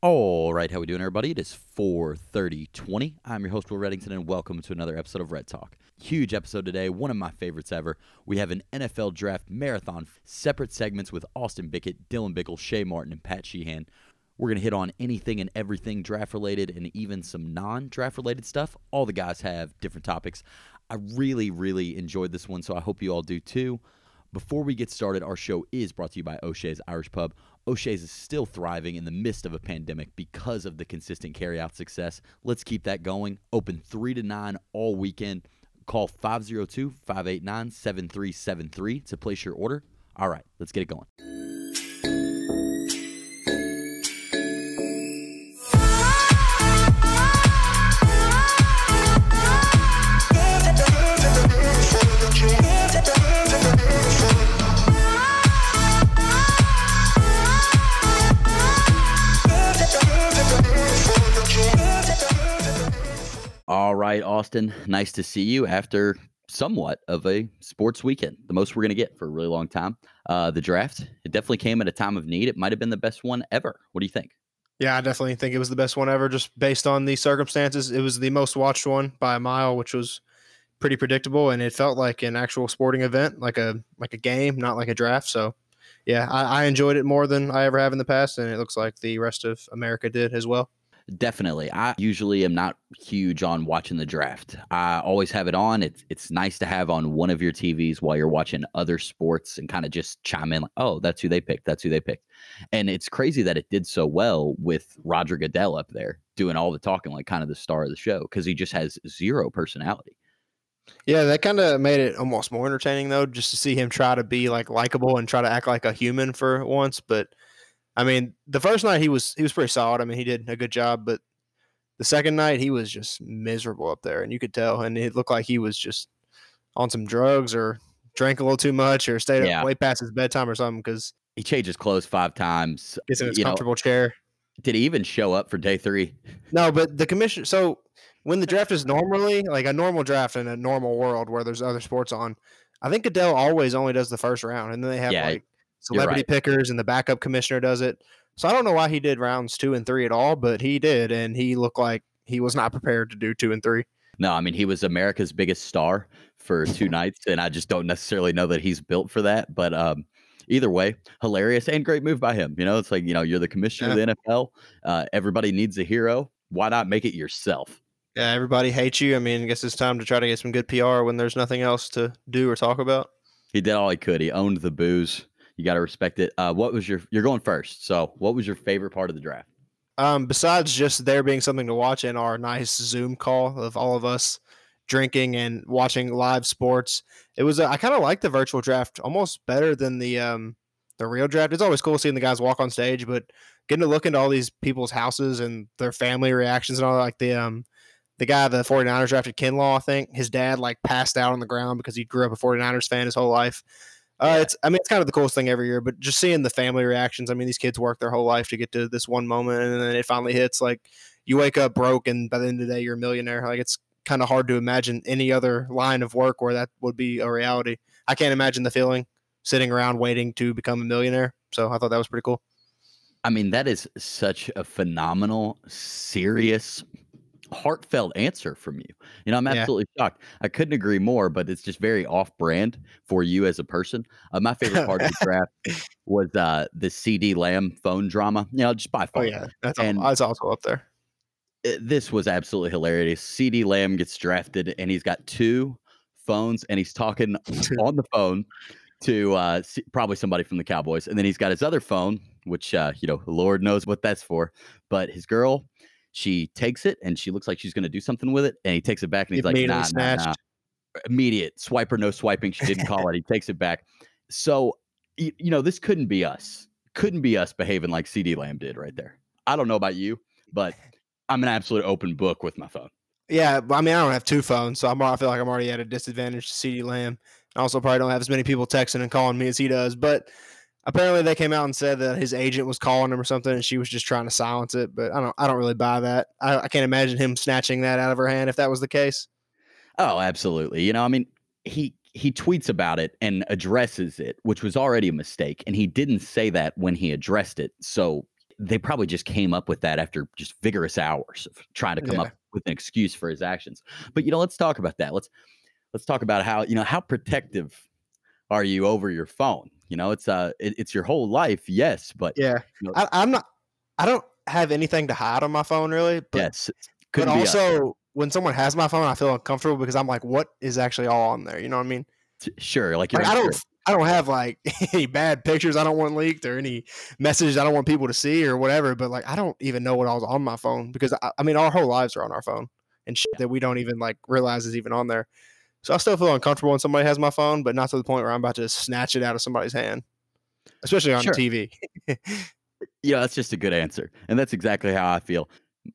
All right, how we doing, everybody? It is 4:30:20. I'm your host Will Reddington, and welcome to another episode of Red Talk. Huge episode today, one of my favorites ever. We have an NFL draft marathon, separate segments with Austin Bickett, Dylan Bickle, Shay Martin, and Pat Sheehan. We're gonna hit on anything and everything draft related, and even some non-draft related stuff. All the guys have different topics. I really, really enjoyed this one, so I hope you all do too. Before we get started, our show is brought to you by O'Shea's Irish Pub. O'Shea's is still thriving in the midst of a pandemic because of the consistent carryout success. Let's keep that going. Open 3 to 9 all weekend. Call 502 589 7373 to place your order. All right, let's get it going. All right, Austin, nice to see you after somewhat of a sports weekend, the most we're going to get for a really long time. Uh, the draft, it definitely came at a time of need. It might have been the best one ever. What do you think? Yeah, I definitely think it was the best one ever, just based on the circumstances. It was the most watched one by a mile, which was pretty predictable, and it felt like an actual sporting event, like a like a game, not like a draft. So, yeah, I, I enjoyed it more than I ever have in the past, and it looks like the rest of America did as well. Definitely. I usually am not huge on watching the draft. I always have it on. It's it's nice to have on one of your TVs while you're watching other sports and kind of just chime in like, oh, that's who they picked. That's who they picked. And it's crazy that it did so well with Roger Goodell up there doing all the talking, like kind of the star of the show, because he just has zero personality. Yeah, that kind of made it almost more entertaining though, just to see him try to be like likable and try to act like a human for once. But I mean, the first night he was he was pretty solid. I mean, he did a good job, but the second night he was just miserable up there, and you could tell. And it looked like he was just on some drugs or drank a little too much or stayed Yeah. up way past his bedtime or something because He changed his clothes five times. gets in his You know, comfortable chair. did he even show up for day three? No, but the commission. So when the draft is normally like a normal draft in a normal world where there's other sports on, I think Goodell always only does the first round, and then they have Yeah, like celebrity right. pickers, and the backup commissioner does it. So I don't know why he did rounds two and three at all, but he did, and he looked like he was not prepared to do two and three. No, I mean he was America's biggest star for two nights, and I just don't necessarily know that he's built for that. But um, either way, hilarious and great move by him. You know, it's like you know you're the commissioner of the NFL. Uh, everybody needs a hero. Why not make it yourself? Yeah, everybody hates you. I mean, I guess it's time to try to get some good PR when there's nothing else to do or talk about. He did all he could. He owned the boos. You got to respect it. Uh, what was your? You're going first. So, what was your favorite part of the draft? Um, besides just there being something to watch in our nice Zoom call of all of us drinking and watching live sports, it was uh, I kind of like the virtual draft almost better than the um the real draft. It's always cool seeing the guys walk on stage, but getting to look into all these people's houses and their family reactions and all that, like the um the guy the 49ers drafted Kinlaw, I think his dad like passed out on the ground because he grew up a 49ers fan his whole life. Uh, Yeah. it's I mean it's kind of the coolest thing every year, but just seeing the family reactions. I mean, these kids work their whole life to get to this one moment, and then it finally hits. Like you wake up broke, and by the end of the day, you're a millionaire. Like it's kind of hard to imagine any other line of work where that would be a reality. I can't imagine the feeling sitting around waiting to become a millionaire. So I thought that was pretty cool. I mean, that is such a phenomenal, serious, heartfelt answer from you. You know, I'm Yeah. absolutely shocked. I couldn't agree more, but it's just very off brand for you as a person. Uh, my favorite part of the draft was uh, the CeeDee Lamb phone drama. You know, just by far. Oh far. yeah, that's And- all, that's also up there. it- this was absolutely hilarious. CeeDee Lamb gets drafted and he's got two phones and he's talking on the phone to uh, probably somebody from the Cowboys. And then he's got his other phone, which, uh, you know, Lord knows what that's for. But his girl, she takes it and she looks like she's going to do something with it. And he takes it back and he's like, nah, nah, nah. Immediate swipe or no swiping. She didn't call it. He takes it back. So, y- you know, this couldn't be us. Couldn't be us behaving like CeeDee Lamb did right there. I don't know about you, but I'm an absolute open book with my phone. Yeah, I mean, I don't have two phones, so I'm, I feel like I'm already at a disadvantage to CeeDee Lamb. I also probably don't have as many people texting and calling me as he does. But apparently, they came out and said that his agent was calling him or something, and she was just trying to silence it. But I don't, I don't really buy that. I, I can't imagine him snatching that out of her hand if that was the case. Oh, absolutely. You know, I mean, he he tweets about it and addresses it, which was already a mistake, and he didn't say that when he addressed it. So they probably just came up with that after just vigorous hours of trying to come Yeah. up with an excuse for his actions. But you know, let's talk about that. Let's let's talk about how you know how protective are you over your phone? You know, it's uh, it, it's your whole life, yes, but Yeah, you know, I, I'm not. I don't have anything to hide on my phone really, but yes, but also when someone has my phone, I feel uncomfortable because I'm like, what is actually all on there? You know what I mean? Sure, like you're Like, I don't. insured. I don't have like any bad pictures I don't want leaked or any messages I don't want people to see or whatever. But like, I don't even know what I was on my phone because I, I mean, our whole lives are on our phone and shit that we don't even like realize is even on there. So I still feel uncomfortable when somebody has my phone, but not to the point where I'm about to snatch it out of somebody's hand, especially on Sure. TV. Yeah, that's just a good answer. And that's exactly how I feel.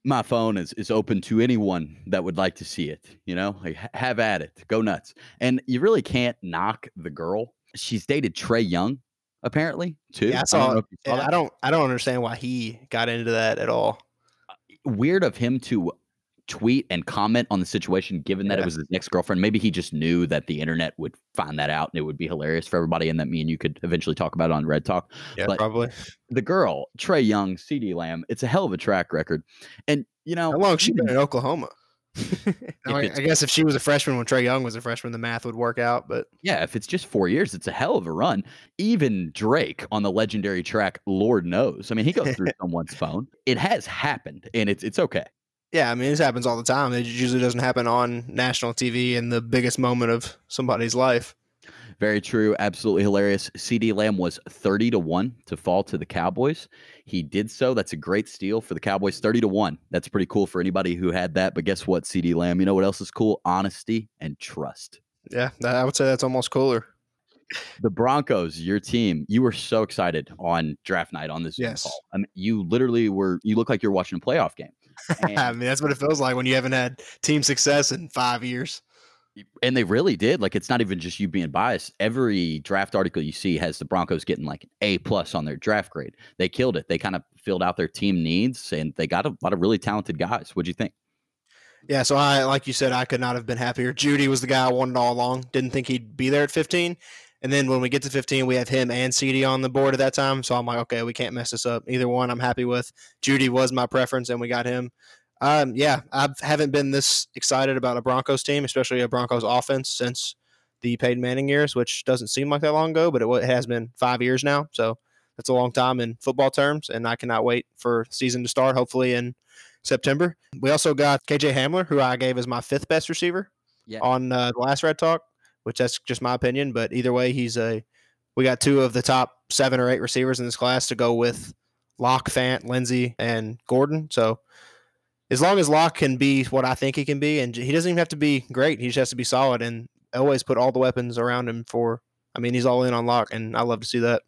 My phone is, is open to anyone that would like to see it. You know, like, ha- have at it, go nuts. And you really can't knock the girl. She's dated Trae Young, apparently, too. Yeah, I saw if you saw. I don't. I don't understand why he got into that at all. Uh, weird of him to tweet and comment on the situation, given that it was his ex girlfriend. Maybe he just knew that the internet would find that out and it would be hilarious for everybody, and that me and you could eventually talk about it on Red Talk. Yeah, But- probably. The girl, Trae Young, CeeDee Lamb, it's a hell of a track record. And, you know, How long she been in Oklahoma? I, I guess if she was a freshman when Trae Young was a freshman, the math would work out. But Yeah, if it's just four years, it's a hell of a run. Even Drake on the legendary track, Lord knows. I mean, he goes through someone's phone. It has happened, and it's it's okay. Yeah, I mean, this happens all the time. It usually doesn't happen on national TV in the biggest moment of somebody's life. Very true. Absolutely hilarious. CeeDee Lamb was 30 to 1 to fall to the Cowboys. He did so. That's a great steal for the Cowboys. 30 to 1. That's pretty cool for anybody who had that. But guess what, CeeDee Lamb? You know what else is cool? Honesty and trust. Yeah, that, I would say that's almost cooler. The Broncos, your team, you were so excited on draft night on this Yes. call. I mean, you literally were, you look like you're watching a playoff game. I mean, that's what it feels like when you haven't had team success in five years. and they really did. Like it's not even just you being biased. Every draft article you see has the Broncos getting like an A plus on their draft grade. They killed it. They kind of filled out their team needs and they got a lot of really talented guys. What'd you think? Yeah, so I, like you said, I could not have been happier. Jeudy was the guy I wanted all along. Didn't think he'd be there at 15. And then when we get to 15, we have him and CeeDee on the board at that time. So I'm like, okay, we can't mess this up. Either one, I'm happy with. Jeudy was my preference, and we got him. Um, yeah, I haven't been this excited about a Broncos team, especially a Broncos offense, since the Peyton Manning years, which doesn't seem like that long ago, but it, it has been five years now. So that's a long time in football terms, and I cannot wait for season to start. Hopefully in September. We also got KJ Hamler, who I gave as my fifth best receiver Yeah. on uh, the last Red Talk, which that's just my opinion. But either way, he's a. We got two of the top seven or eight receivers in this class to go with Lock, Fant, Lindsay, and Gordon. So as long as Lock can be what I think he can be, and he doesn't even have to be great, he just has to be solid. And always put all the weapons around him for. I mean, he's all in on Lock, and I love to see that.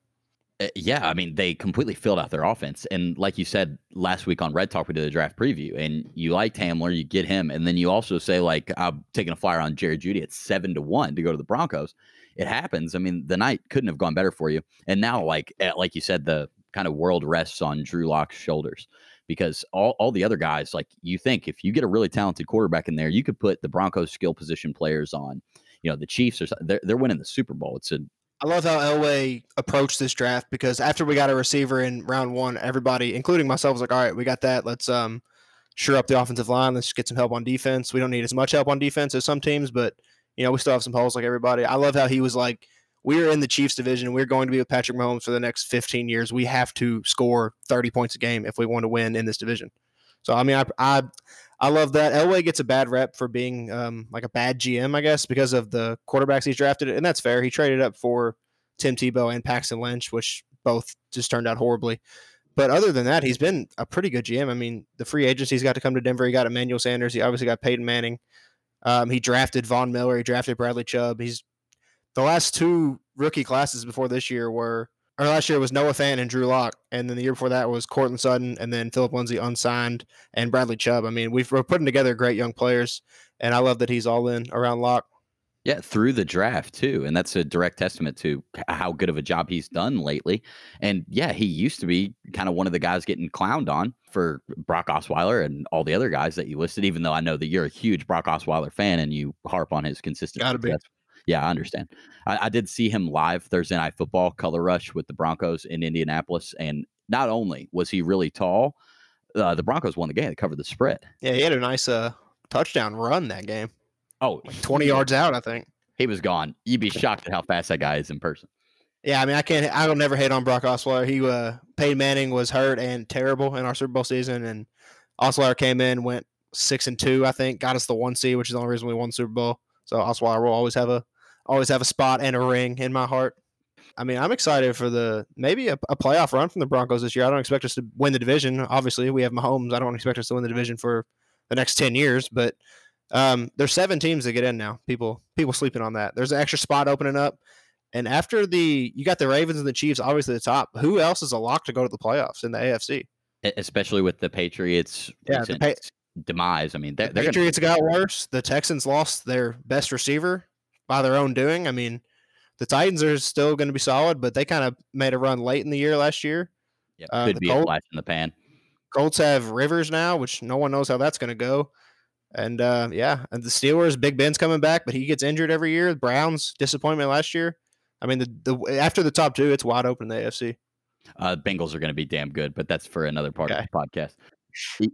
Uh, yeah, I mean, they completely filled out their offense. And like you said last week on Red Talk, we did a draft preview, and you liked Hamler, you get him. And then you also say, like, I'm taking a flyer on Jared Jeudy at seven to one to go to the Broncos. It happens. I mean, the night couldn't have gone better for you. And now, like, eh, like you said, the kind of world rests on Drew Lock's shoulders because all, all the other guys, like, you think if you get a really talented quarterback in there, you could put the Broncos skill position players on, you know, the Chiefs or. They're, they're winning the Super Bowl. It's a I love how Elway approached this draft because after we got a receiver in round one, everybody, including myself, was like, "All right, we got that. Let's um, sure up the offensive line. Let's get some help on defense. We don't need as much help on defense as some teams, but you know we still have some holes like everybody." I love how he was like, "We're in the Chiefs division. We're going to be with Patrick Mahomes for the next 15 years. We have to score 30 points a game if we want to win in this division." So I mean, I I, I love that. Elway gets a bad rep for being um, like a bad GM, I guess, because of the quarterbacks he's drafted, and that's fair. He traded up for Tim Tebow and Paxton Lynch, which both just turned out horribly. But other than that, he's been a pretty good GM. I mean, the free agents he's got to come to Denver. He got Emmanuel Sanders. He obviously got Peyton Manning. Um, he drafted Von Miller. He drafted Bradley Chubb. He's the last two rookie classes before this year were, or last year was Noah Fant and Drew Lock, and then the year before that was Courtland Sutton, and then Phillip Lindsay unsigned, and Bradley Chubb. I mean, we've, we're putting together great young players, and I love that he's all in around Lock. Yeah, through the draft too, and that's a direct testament to how good of a job he's done lately. And yeah, he used to be kind of one of the guys getting clowned on for Brock Osweiler and all the other guys that you listed. Even though I know that you're a huge Brock Osweiler fan and you harp on his consistent. Gotta be. success. Yeah, I understand. I, I did see him live Thursday Night Football, Color Rush with the Broncos in Indianapolis, and not only was he really tall, uh, the Broncos won the game. They covered the spread. Yeah, he had a nice uh, touchdown run that game. Oh, Like 20 he- yards out, I think. He was gone. You'd be shocked at how fast that guy is in person. Yeah, I mean, I can't. I will never hate on Brock Osweiler. He, uh, Peyton Manning was hurt and terrible in our Super Bowl season, and Osweiler came in, went six and two, I think, got us the one seed, which is the only reason we won the Super Bowl. So Osweiler will always have a, always have a spot and a ring in my heart. I mean, I'm excited for the maybe a, a playoff run from the Broncos this year. I don't expect us to win the division. Obviously, we have Mahomes. I don't expect us to win the division for the next ten years, but um, there's seven teams that get in now. People, people sleeping on that. There's an extra spot opening up. And after the you got the Ravens and the Chiefs obviously the top. Who else is a lock to go to the playoffs in the AFC? Especially with the Patriots' Yeah, the Pa- demise. I mean, they're, The they're gonna, Patriots got worse. The Texans lost their best receiver by their own doing. I mean, the Titans are still going to be solid, but they kind of made a run late in the year last year. yeah, uh, could be a Colts- flash in the pan. Colts have Rivers now, which no one knows how that's going to go. And uh, yeah, and the Steelers, Big Ben's coming back, but he gets injured every year. The Browns disappointment last year. I mean, the, the after the top two, it's wide open in the AFC. Uh, Bengals are going to be damn good, but that's for another part Okay. of the podcast.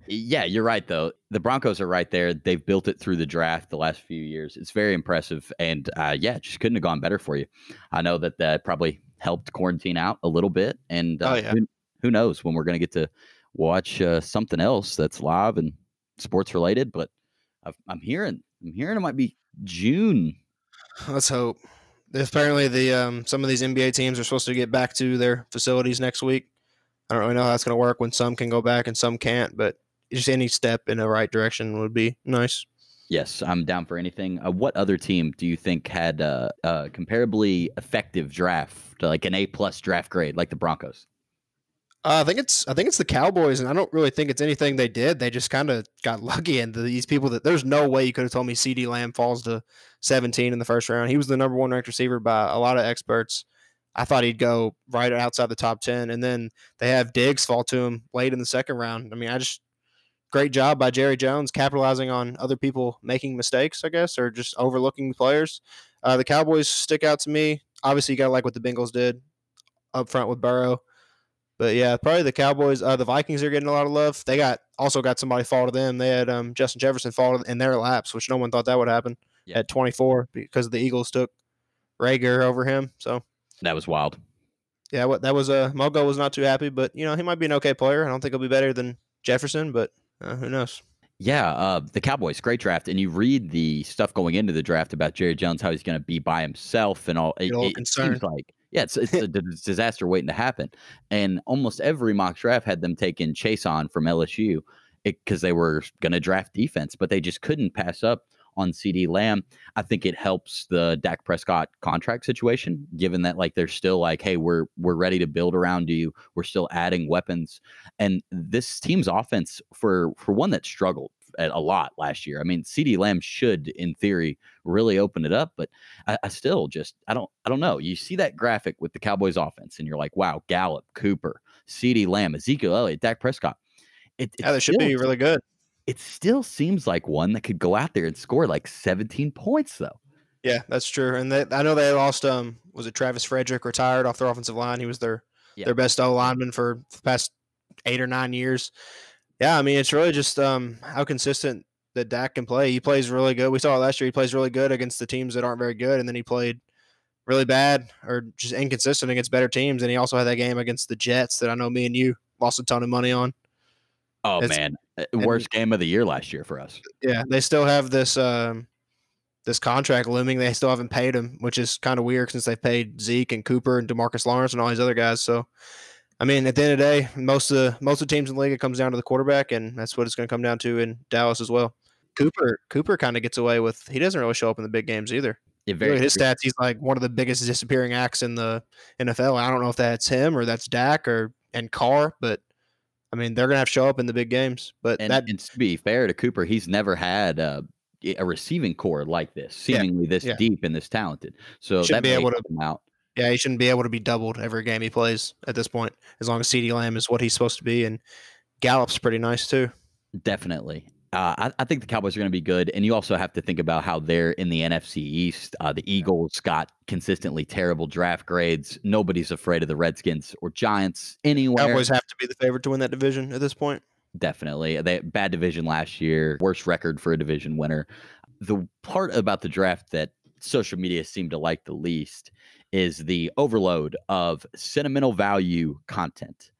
Yeah, you're right though. The Broncos are right there. They've built it through the draft the last few years. It's very impressive, and uh, yeah, just couldn't have gone better for you. I know that that probably helped quarantine out a little bit, and uh, Oh, yeah. who, who knows when we're going to get to watch uh, something else that's live and sports related. But I've, I'm hearing, I'm hearing it might be June. Let's hope. Apparently, the um, some of these NBA teams are supposed to get back to their facilities next week. I don't really know how that's going to work when some can go back and some can't, but just any step in the right direction would be nice. Yes, I'm down for anything. Uh, what other team do you think had uh, a comparably effective draft, like an A plus draft grade, like the Broncos? Uh, I think it's I think it's the Cowboys, and I don't really think it's anything they did. They just kind of got lucky, and these people that there's no way you could have told me CeeDee Lamb falls to 17 in the first round. He was the number one ranked receiver by a lot of experts. I thought he'd go right outside the top 10, and then they have Diggs fall to him late in the second round. I mean, I just great job by Jerry Jones capitalizing on other people making mistakes, I guess, or just overlooking the players. Uh, the Cowboys stick out to me. Obviously, you got to like what the Bengals did up front with Burrow. But yeah, probably the Cowboys. Uh, the Vikings are getting a lot of love. They got also got somebody fall to them. They had um, Justin Jefferson fall in their laps, which no one thought that would happen Yeah. at 24 because the Eagles took Reagor over him. So That was wild. yeah, what that was uh, Mogo was not too happy, but you know he might be an okay player. I don't think he'll be better than Jefferson, but uh, who knows? Yeah, uh, the Cowboys, great draft. And you read the stuff going into the draft about Jerry Jones, how he's going to be by himself and all. It, it concerned. seems like, yeah, it's, it's a d- disaster waiting to happen. And almost every mock draft had them taking Chaisson from LSU because they were going to draft defense, but they just couldn't pass up on CeeDee Lamb. I think it helps the Dak Prescott contract situation, given that like they're still like, hey, we're we're ready to build around you. We're still adding weapons, and this team's offense for for one that struggled a lot last year. I mean, CeeDee Lamb should, in theory, really open it up, but I, I still just I don't I don't know. You see that graphic with the Cowboys offense, and you're like, wow, Gallup, Cooper, CeeDee Lamb, Ezekiel Elliott, Dak Prescott. It, Yeah, they should be really good. It still seems like one that could go out there and score like 17 points though. Yeah, that's true. And they, I know they lost. Um, was it Travis Frederick retired off their offensive line? He was their Yeah. their best O lineman for the past eight or nine years. Yeah, I mean it's really just um how consistent that Dak can play. He plays really good. We saw it last year. He plays really good against the teams that aren't very good, and then he played really bad or just inconsistent against better teams. And he also had that game against the Jets that I know me and you lost a ton of money on. Oh It's- man, Uh, worst game of the year last year for us. Yeah, they still have this um this contract looming. They still haven't paid him, which is kind of weird since they paid Zeke and Cooper and Demarcus Lawrence and all these other guys. So, I mean, at the end of the day, most of the most of the teams in the league it comes down to the quarterback, and that's what it's going to come down to in Dallas as well. Cooper Cooper kind of gets away with he doesn't really show up in the big games either. It Look very his stats; he's like one of the biggest disappearing acts in the NFL. I don't know if that's him or that's Dak or and Carr, but I mean they're gonna have to show up in the big games. But and, that and to be fair to Cooper, he's never had uh, a, a receiving corps like this, Yeah, seemingly this yeah. deep and this talented. So Shouldn't that be able to- him out. Yeah, he shouldn't be able to be doubled every game he plays at this point, as long as CeeDee Lamb is what he's supposed to be. And Gallup's pretty nice too. Definitely. Uh, I, I, think the Cowboys are going to be good, and you also have to think about how they're in the NFC East. Uh, the Eagles got consistently terrible draft grades. Nobody's afraid of the Redskins or Giants anywhere. Cowboys have to be the favorite to win that division at this point. Definitely, they bad division last year, worst record for a division winner. The part about the draft that social media seemed to like the least is the overload of sentimental value content,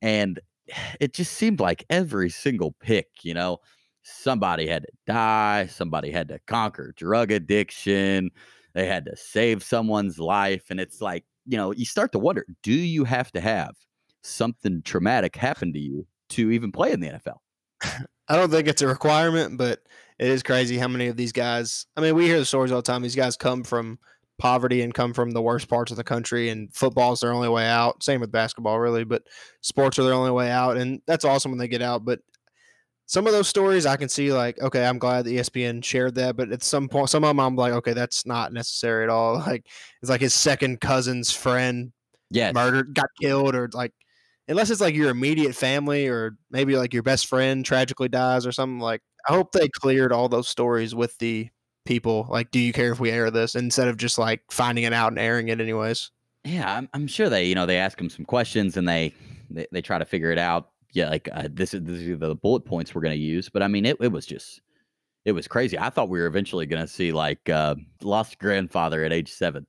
and it just seemed like every single pick, you know somebody had to die, somebody had to conquer drug addiction, they had to save someone's life. And it's like, you know, you start to wonder do you have to have something traumatic happen to you to even play in the NFL? I don't think it's a requirement, but it is crazy how many of these guys. I mean, we hear the stories all the time. These guys come from poverty and come from the worst parts of the country, and football is their only way out. Same with basketball, really, but sports are their only way out, and that's awesome when they get out. But some of those stories I can see like, okay, I'm glad the ESPN shared that, but at some point, some of them I'm like, okay, that's not necessary at all. Like it's like his second cousin's friend, yeah, murdered, got killed, or like, unless it's like your immediate family or maybe like your best friend tragically dies or something. Like, I hope they cleared all those stories with the people. Like, do you care if we air this instead of just like finding it out and airing it anyways? Yeah, I'm, I'm sure they, you know, they ask them some questions and they, they, they try to figure it out yeah, like uh, this is this is the bullet points we're going to use. But I mean, it, it was just it was crazy. I thought we were eventually going to see like uh, lost grandfather at age seven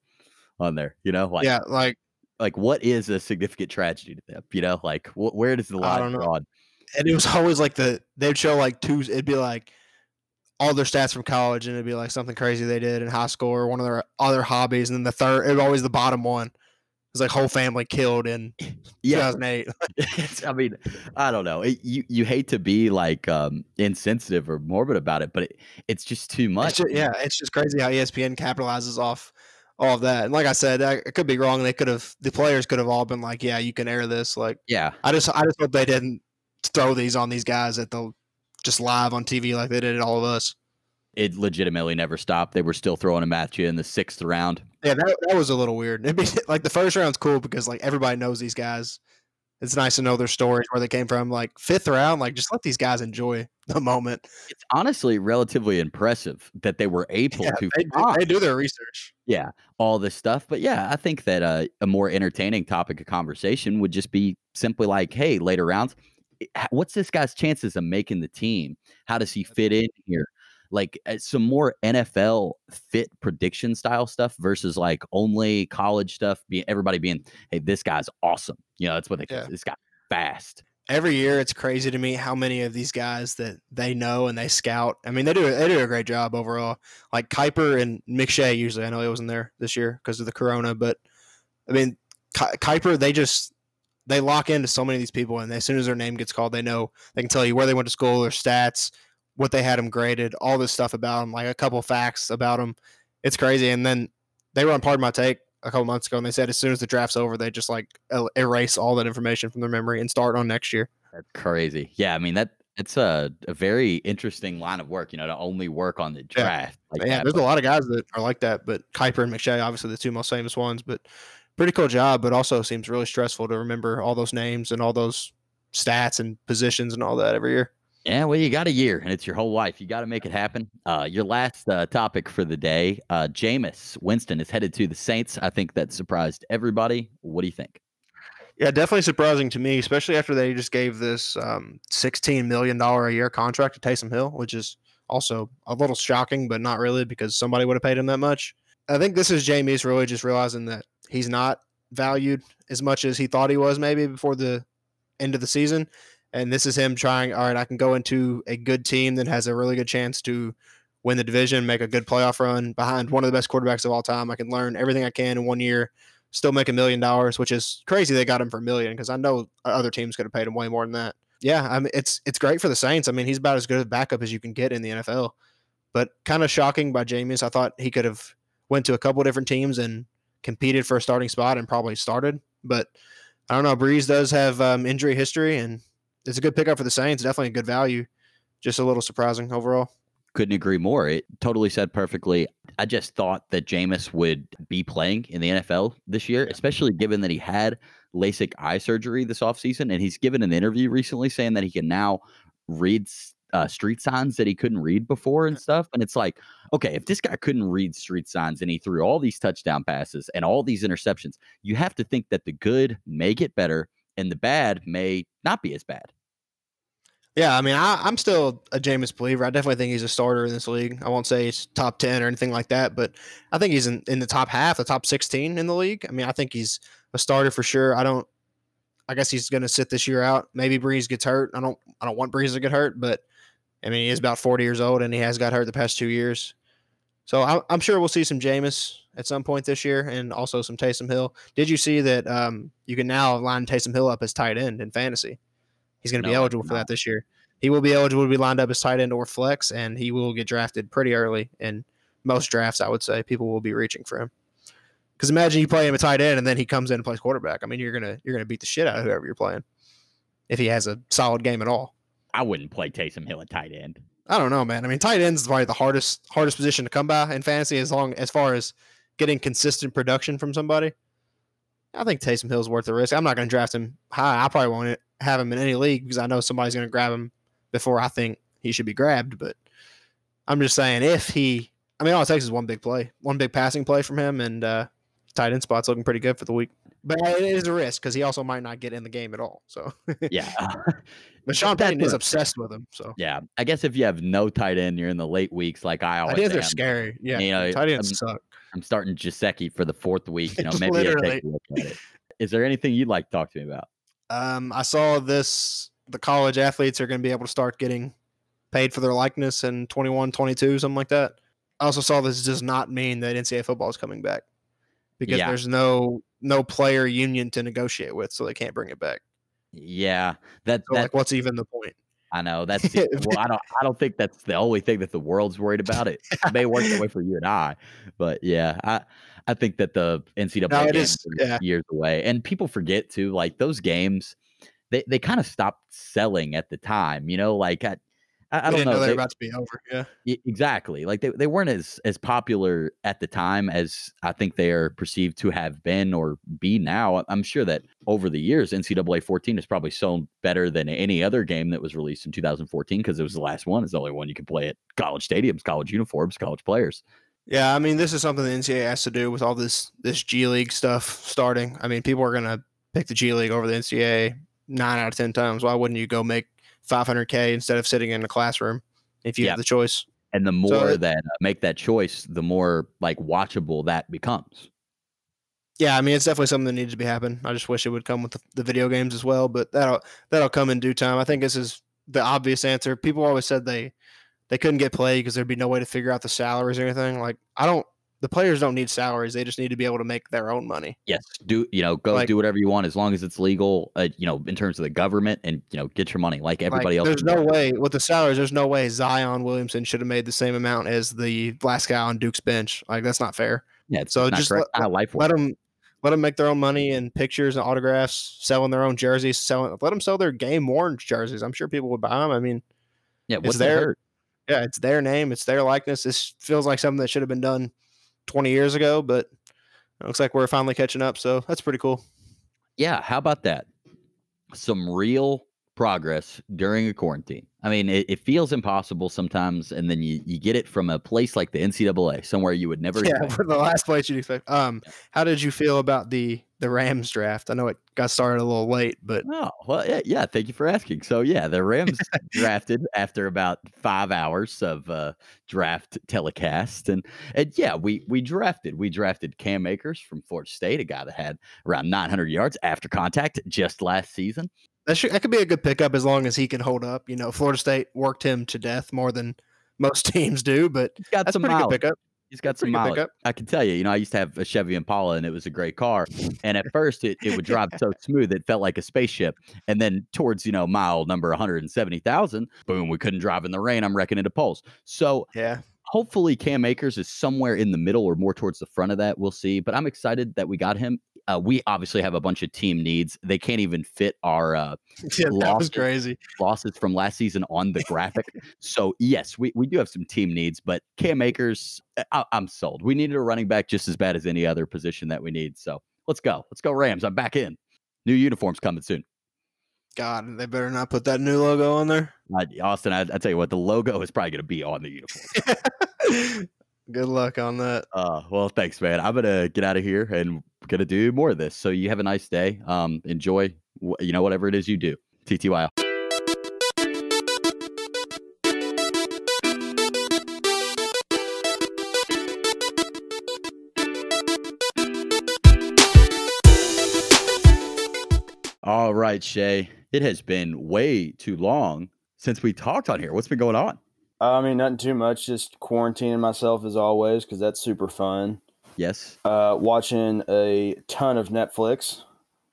on there. You know, like yeah, like like what is a significant tragedy to them? You know, like wh- where does the line draw? And it was always like the they'd show like two. It'd be like all their stats from college, and it'd be like something crazy they did in high school or one of their other hobbies, and then the third, it was always the bottom one was like whole family killed in yeah. 2008. I mean, I don't know. It, you you hate to be like um, insensitive or morbid about it, but it, it's just too much. It's just, yeah, it's just crazy how ESPN capitalizes off all of that. And like I said, I, I could be wrong. They could have the players could have all been like, "Yeah, you can air this." Like, yeah, I just I just hope they didn't throw these on these guys at the just live on TV like they did at all of us it legitimately never stopped. They were still throwing them at you in the sixth round. Yeah, that, that was a little weird. Be, like the first round's cool because like everybody knows these guys. It's nice to know their stories, where they came from. Like fifth round, like just let these guys enjoy the moment. It's honestly relatively impressive that they were able yeah, to. They do, they do, their research. Yeah, all this stuff. But yeah, I think that uh, a more entertaining topic of conversation would just be simply like, hey, later rounds, what's this guy's chances of making the team? How does he fit in here? Like uh, some more NFL fit prediction style stuff versus like only college stuff. Being everybody being, hey, this guy's awesome. You know, that's what they yeah. this guy fast. Every year, it's crazy to me how many of these guys that they know and they scout. I mean, they do they do a great job overall. Like Kiper and McShay, usually I know he wasn't there this year because of the corona, but I mean, Kiper, they just they lock into so many of these people, and as soon as their name gets called, they know they can tell you where they went to school, their stats, what they had him graded, all this stuff about him, like a couple facts about him. It's crazy. And then they were on Pardon My Take a couple months ago, and they said as soon as the draft's over, they just like erase all that information from their memory and start on next year. That's crazy. Yeah, I mean that it's a, a very interesting line of work. You know, to only work on the draft. Yeah, like yeah that, there's but. a lot of guys that are like that, but Kiper and McShay, obviously the two most famous ones. But pretty cool job, but also seems really stressful to remember all those names and all those stats and positions and all that every year. Yeah, well, you got a year, and it's your whole life. You got to make it happen. Uh, your last uh, topic for the day: uh, Jameis Winston is headed to the Saints. I think that surprised everybody. What do you think? Yeah, definitely surprising to me, especially after they just gave this um, sixteen million dollar a year contract to Taysom Hill, which is also a little shocking, but not really because somebody would have paid him that much. I think this is Jameis really just realizing that he's not valued as much as he thought he was maybe before the end of the season and this is him trying, all right, I can go into a good team that has a really good chance to win the division, make a good playoff run behind one of the best quarterbacks of all time. I can learn everything I can in one year, still make a million dollars, which is crazy they got him for a million because I know other teams could have paid him way more than that. Yeah, I mean it's it's great for the Saints. I mean, he's about as good a backup as you can get in the NFL. But kind of shocking by Jameis. I thought he could have went to a couple different teams and competed for a starting spot and probably started. But I don't know. Brees does have um, injury history, and it's a good pickup for the Saints. Definitely a good value. Just a little surprising overall. Couldn't agree more. It totally said perfectly. I just thought that Jameis would be playing in the NFL this year, especially given that he had LASIK eye surgery this offseason. And he's given an interview recently saying that he can now read uh, street signs that he couldn't read before and stuff. And it's like, okay, if this guy couldn't read street signs and he threw all these touchdown passes and all these interceptions, you have to think that the good may get better and the bad may not be as bad. Yeah, I mean, I, am still a Jameis believer. I definitely think he's a starter in this league. I won't say he's top 10 or anything like that, but I think he's in, in the top half, the top 16 in the league. I mean, I think he's a starter for sure. I don't, I guess he's going to sit this year out. Maybe Brees gets hurt. I don't, I don't want Brees to get hurt, but I mean, he is about 40 years old and he has got hurt the past two years. So I, am sure we'll see some Jameis at some point this year and also some Taysom Hill. Did you see that um, you can now line Taysom Hill up as tight end in fantasy? He's going to no, be eligible for that this year. He will be eligible to be lined up as tight end or flex, and he will get drafted pretty early in most drafts. I would say people will be reaching for him. Because imagine you play him a tight end and then he comes in and plays quarterback. I mean, you're gonna you're gonna beat the shit out of whoever you're playing if he has a solid game at all. I wouldn't play Taysom Hill at tight end. I don't know, man. I mean, tight ends is probably the hardest hardest position to come by in fantasy as long as far as getting consistent production from somebody. I think Taysom Hill's worth the risk. I'm not going to draft him high. I probably won't have him in any league because I know somebody's going to grab him before I think he should be grabbed. But I'm just saying, if he, I mean, all it takes is one big play, one big passing play from him, and uh, tight end spot's looking pretty good for the week. But it is a risk because he also might not get in the game at all. So yeah, but Sean Payton is obsessed with him. So yeah, I guess if you have no tight end, you're in the late weeks. Like I always, tight ends are scary. Yeah, you know, tight ends I'm, suck. I'm starting Gesicki for the fourth week. You know, maybe I take a look at it. Is there anything you'd like to talk to me about? Um, I saw this. The college athletes are going to be able to start getting paid for their likeness in 21, 22, something like that. I also saw this does not mean that NCAA football is coming back because yeah. there's no no player union to negotiate with, so they can't bring it back. Yeah, that, so, like what's even the point? I know that's the, well, I don't I don't think that's the only thing that the world's worried about. It, it may work that way for you and I, but yeah, I I think that the NCAA no, games is, yeah. years away, and people forget too. Like those games, they they kind of stopped selling at the time. You know, like I, I, I don't know. know. They're about to be over. Yeah, exactly. Like they, they weren't as as popular at the time as I think they are perceived to have been or be now. I'm sure that over the years, NCAA 14 has probably sold better than any other game that was released in 2014 because it was the last one. It's the only one you can play at college stadiums, college uniforms, college players. Yeah, I mean, this is something the NCAA has to do with all this this G League stuff starting. I mean, people are gonna pick the G League over the NCAA nine out of ten times. Why wouldn't you go make 500k instead of sitting in a classroom if you have the choice. And the more so, that uh, make that choice, the more like watchable that becomes. Yeah, I mean it's definitely something that needs to be happening. I just wish it would come with the, the video games as well, but that'll that'll come in due time. I think this is the obvious answer. People always said they they couldn't get played because there'd be no way to figure out the salaries or anything. Like I don't the players don't need salaries; they just need to be able to make their own money. Yes, do you know? Go like, do whatever you want as long as it's legal. Uh, you know, in terms of the government, and you know, get your money like everybody like, else. There's no way with the salaries. There's no way Zion Williamson should have made the same amount as the last guy on Duke's bench. Like that's not fair. Yeah, so just let, life let them let them make their own money and pictures and autographs, selling their own jerseys, selling. Let them sell their game worn jerseys. I'm sure people would buy them. I mean, yeah, what's their yeah, it's their name, it's their likeness. This feels like something that should have been done 20 years ago, but it looks like we're finally catching up. So that's pretty cool. Yeah. How about that? Some real progress during a quarantine. I mean, it, it, feels impossible sometimes, and then you, you get it from a place like the NCAA, somewhere you would never. Yeah, expect. for the last place you'd expect. Um, how did you feel about the the Rams draft? I know it got started a little late, but oh well, yeah, yeah. Thank you for asking. So yeah, the Rams drafted after about five hours of uh, draft telecast, and and yeah, we we drafted we drafted Cam Akers from Florida State, a guy that had around 900 yards after contact just last season. That, should, that could be a good pickup as long as he can hold up. You know, Florida State worked him to death more than most teams do, but He's got that's some pretty mileage. good pickup. He's got some mileage. I can tell you, you know, I used to have a Chevy Impala and it was a great car. And at first it, it would drive so smooth, it felt like a spaceship. And then towards, you know, mile number 170,000, boom, we couldn't drive in the rain. I'm wrecking into poles. So yeah, hopefully Cam Akers is somewhere in the middle or more towards the front of that. We'll see. But I'm excited that we got him. Uh, we obviously have a bunch of team needs. They can't even fit our uh, yeah, was crazy losses from last season on the graphic. so yes, we, we do have some team needs, but Cam Akers, uh, I, I'm sold. We needed a running back just as bad as any other position that we need. So let's go. Let's go Rams. I'm back in. New uniforms coming soon. God, they better not put that new logo on there. Uh, Austin, I, I tell you what, the logo is probably going to be on the uniform. Good luck on that. Uh, well, thanks, man. I'm gonna get out of here and gonna do more of this. So you have a nice day. Um, enjoy, you know, whatever it is you do. TTY. All right, Shay. It has been way too long since we talked on here. What's been going on? I mean, nothing too much. Just quarantining myself as always because that's super fun. Yes. Uh, watching a ton of Netflix.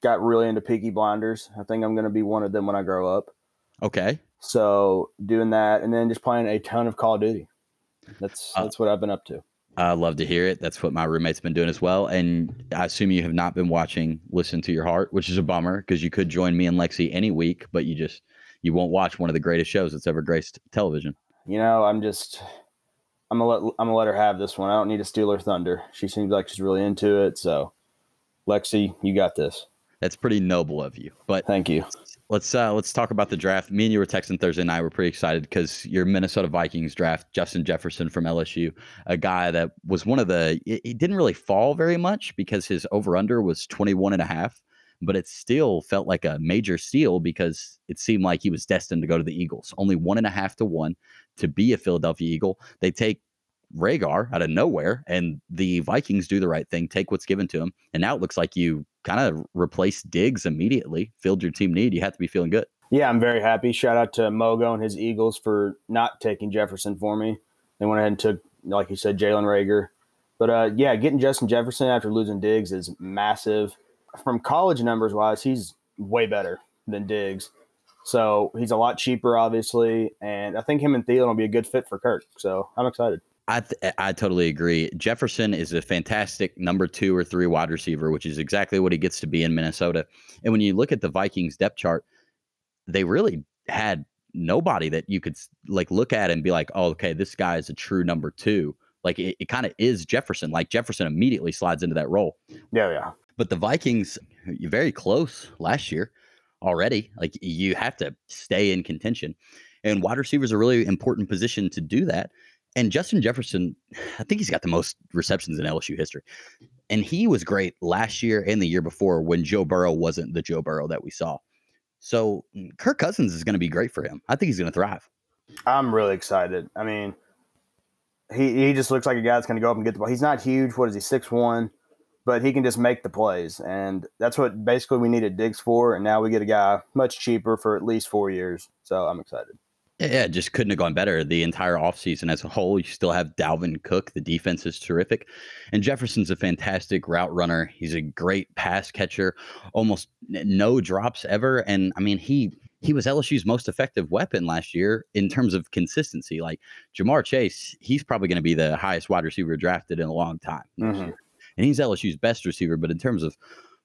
Got really into Peaky Blinders. I think I'm going to be one of them when I grow up. Okay. So doing that, and then just playing a ton of Call of Duty. That's Uh, that's what I've been up to. I love to hear it. That's what my roommate's been doing as well. And I assume you have not been watching Listen to Your Heart, which is a bummer because you could join me and Lexi any week, but you just you won't watch one of the greatest shows that's ever graced television. You know, I'm just I'm gonna let I'm gonna let her have this one. I don't need to steal her thunder. She seems like she's really into it. So, Lexi, you got this. That's pretty noble of you. But Thank you. let's uh let's talk about the draft. Me and you were texting Thursday night. We're pretty excited because your Minnesota Vikings draft Justin Jefferson from LSU, a guy that was one of the he didn't really fall very much because his over under was 21 and a half, but it still felt like a major steal because it seemed like he was destined to go to the Eagles. Only one and a half to one to be a Philadelphia Eagle. They take Reagor out of nowhere, and the Vikings do the right thing, take what's given to them, and now it looks like you kind of replace Diggs immediately, filled your team need. You have to be feeling good. Yeah, I'm very happy. Shout out to Mogo and his Eagles for not taking Jefferson for me. They went ahead and took, like you said, Jalen Reagor. But uh, yeah, getting Justin Jefferson after losing Diggs is massive. From college numbers wise, he's way better than Diggs. So he's a lot cheaper, obviously. And I think him and Thielen will be a good fit for Kirk. So I'm excited. I th- I totally agree. Jefferson is a fantastic number two or three wide receiver, which is exactly what he gets to be in Minnesota. And when you look at the Vikings depth chart, they really had nobody that you could like look at and be like, oh, okay, this guy is a true number two. Like it, it kind of is Jefferson. Like Jefferson immediately slides into that role. Yeah, yeah. But the Vikings, you're very close last year already. Like you have to stay in contention. And wide receiver is a really important position to do that. And Justin Jefferson, I think he's got the most receptions in LSU history. And he was great last year and the year before when Joe Burrow wasn't the Joe Burrow that we saw. So mm, Kirk Cousins is going to be great for him. I think he's going to thrive. I'm really excited. I mean, he, he just looks like a guy that's going to go up and get the ball. He's not huge. What is he, six one? But he can just make the plays. And that's what basically we needed Diggs for. And now we get a guy much cheaper for at least four years. So I'm excited. Yeah, it just couldn't have gone better. The entire offseason as a whole, you still have Dalvin Cook. The defense is terrific. And Jefferson's a fantastic route runner. He's a great pass catcher, almost no drops ever. And I mean, he he was LSU's most effective weapon last year in terms of consistency. Like Ja'Marr Chase, he's probably going to be the highest wide receiver drafted in a long time. Mhm. year. And he's LSU's best receiver. But in terms of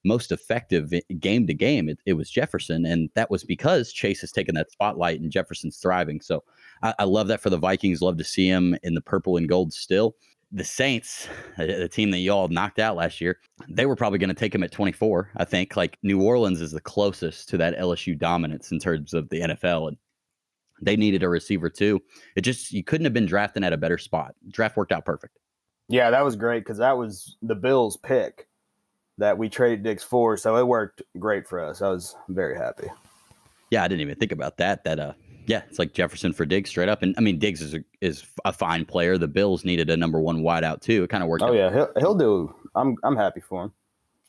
most effective game to game, it, was Jefferson. And that was because Chase has taken that spotlight and Jefferson's thriving. So I, I love that for the Vikings. Love to see him in the purple and gold still. The Saints, the team that y'all knocked out last year, they were probably going to take him at 24. I think like New Orleans is the closest to that LSU dominance in terms of the NFL. And they needed a receiver too. It just, you couldn't have been drafting at a better spot. Draft worked out perfect. Yeah, that was great because that was the Bills' pick that we traded Diggs for. So it worked great for us. I was very happy. Yeah, I didn't even think about that. That uh, yeah, it's like Jefferson for Diggs straight up. And I mean, Diggs is a, is a fine player. The Bills needed a number one wideout too. It kind of worked. Oh out. yeah, he'll he'll do. I'm I'm happy for him,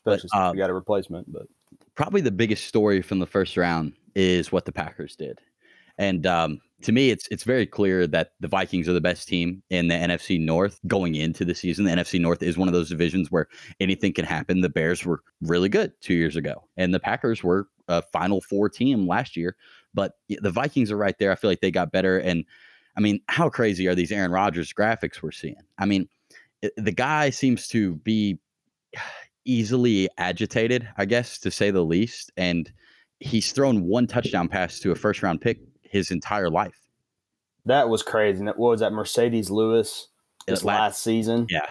But, especially since uh, we got a replacement. But Probably the biggest story from the first round is what the Packers did, and um, to me, it's it's very clear that the Vikings are the best team in the NFC North going into the season. The NFC North is one of those divisions where anything can happen. The Bears were really good two years ago, and the Packers were a Final Four team last year. But the Vikings are right there. I feel like they got better. And I mean, how crazy are these Aaron Rodgers graphics we're seeing? I mean, the guy seems to be easily agitated, I guess, to say the least. And he's thrown one touchdown pass to a first round pick his entire life. that was crazy. What was that? Marcedes Lewis this la- last season, Yeah.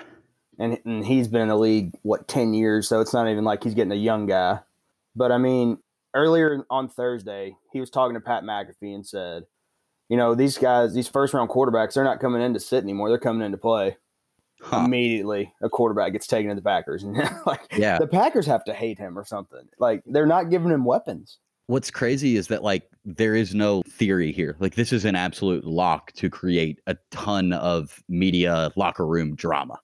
and and he's been in the league what ten years. So it's not even like he's getting a young guy. But I mean, earlier on Thursday, he was talking to Pat McAfee and said, you know, these guys, these first round quarterbacks, they're not coming in to sit anymore. They're coming in to play. Huh. Immediately, a quarterback gets taken to the Packers, and like, yeah, the Packers have to hate him or something. Like, they're not giving him weapons. What's crazy is that like there is no theory here. Like, this is an absolute lock to create a ton of media locker room drama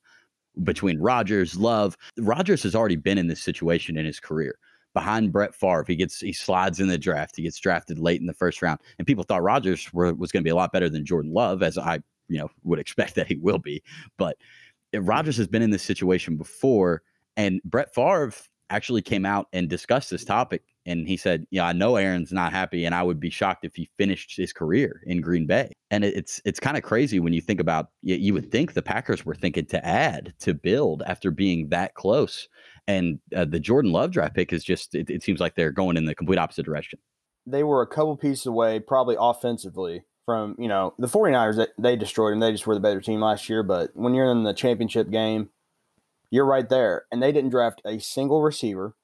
between Rodgers, Love. Rodgers has already been in this situation in his career behind Brett Favre. He gets he slides in the draft. He gets drafted late in the first round, and people thought Rodgers were, was going to be a lot better than Jordan Love, as I you know would expect that he will be. But eh, Rodgers has been in this situation before, and Brett Favre actually came out and discussed this topic. And he said, "Yeah, I know Aaron's not happy, and I would be shocked if he finished his career in Green Bay." And it's it's kind of crazy when you think about. You would think the Packers were thinking to add to build after being that close, and uh, the Jordan Love draft pick is just. It, it seems like they're going in the complete opposite direction. They were a couple pieces away, probably offensively, from you know the 49ers. They, destroyed them. They just were the better team last year. But when you're in the championship game you're right there. And they didn't draft a single receiver.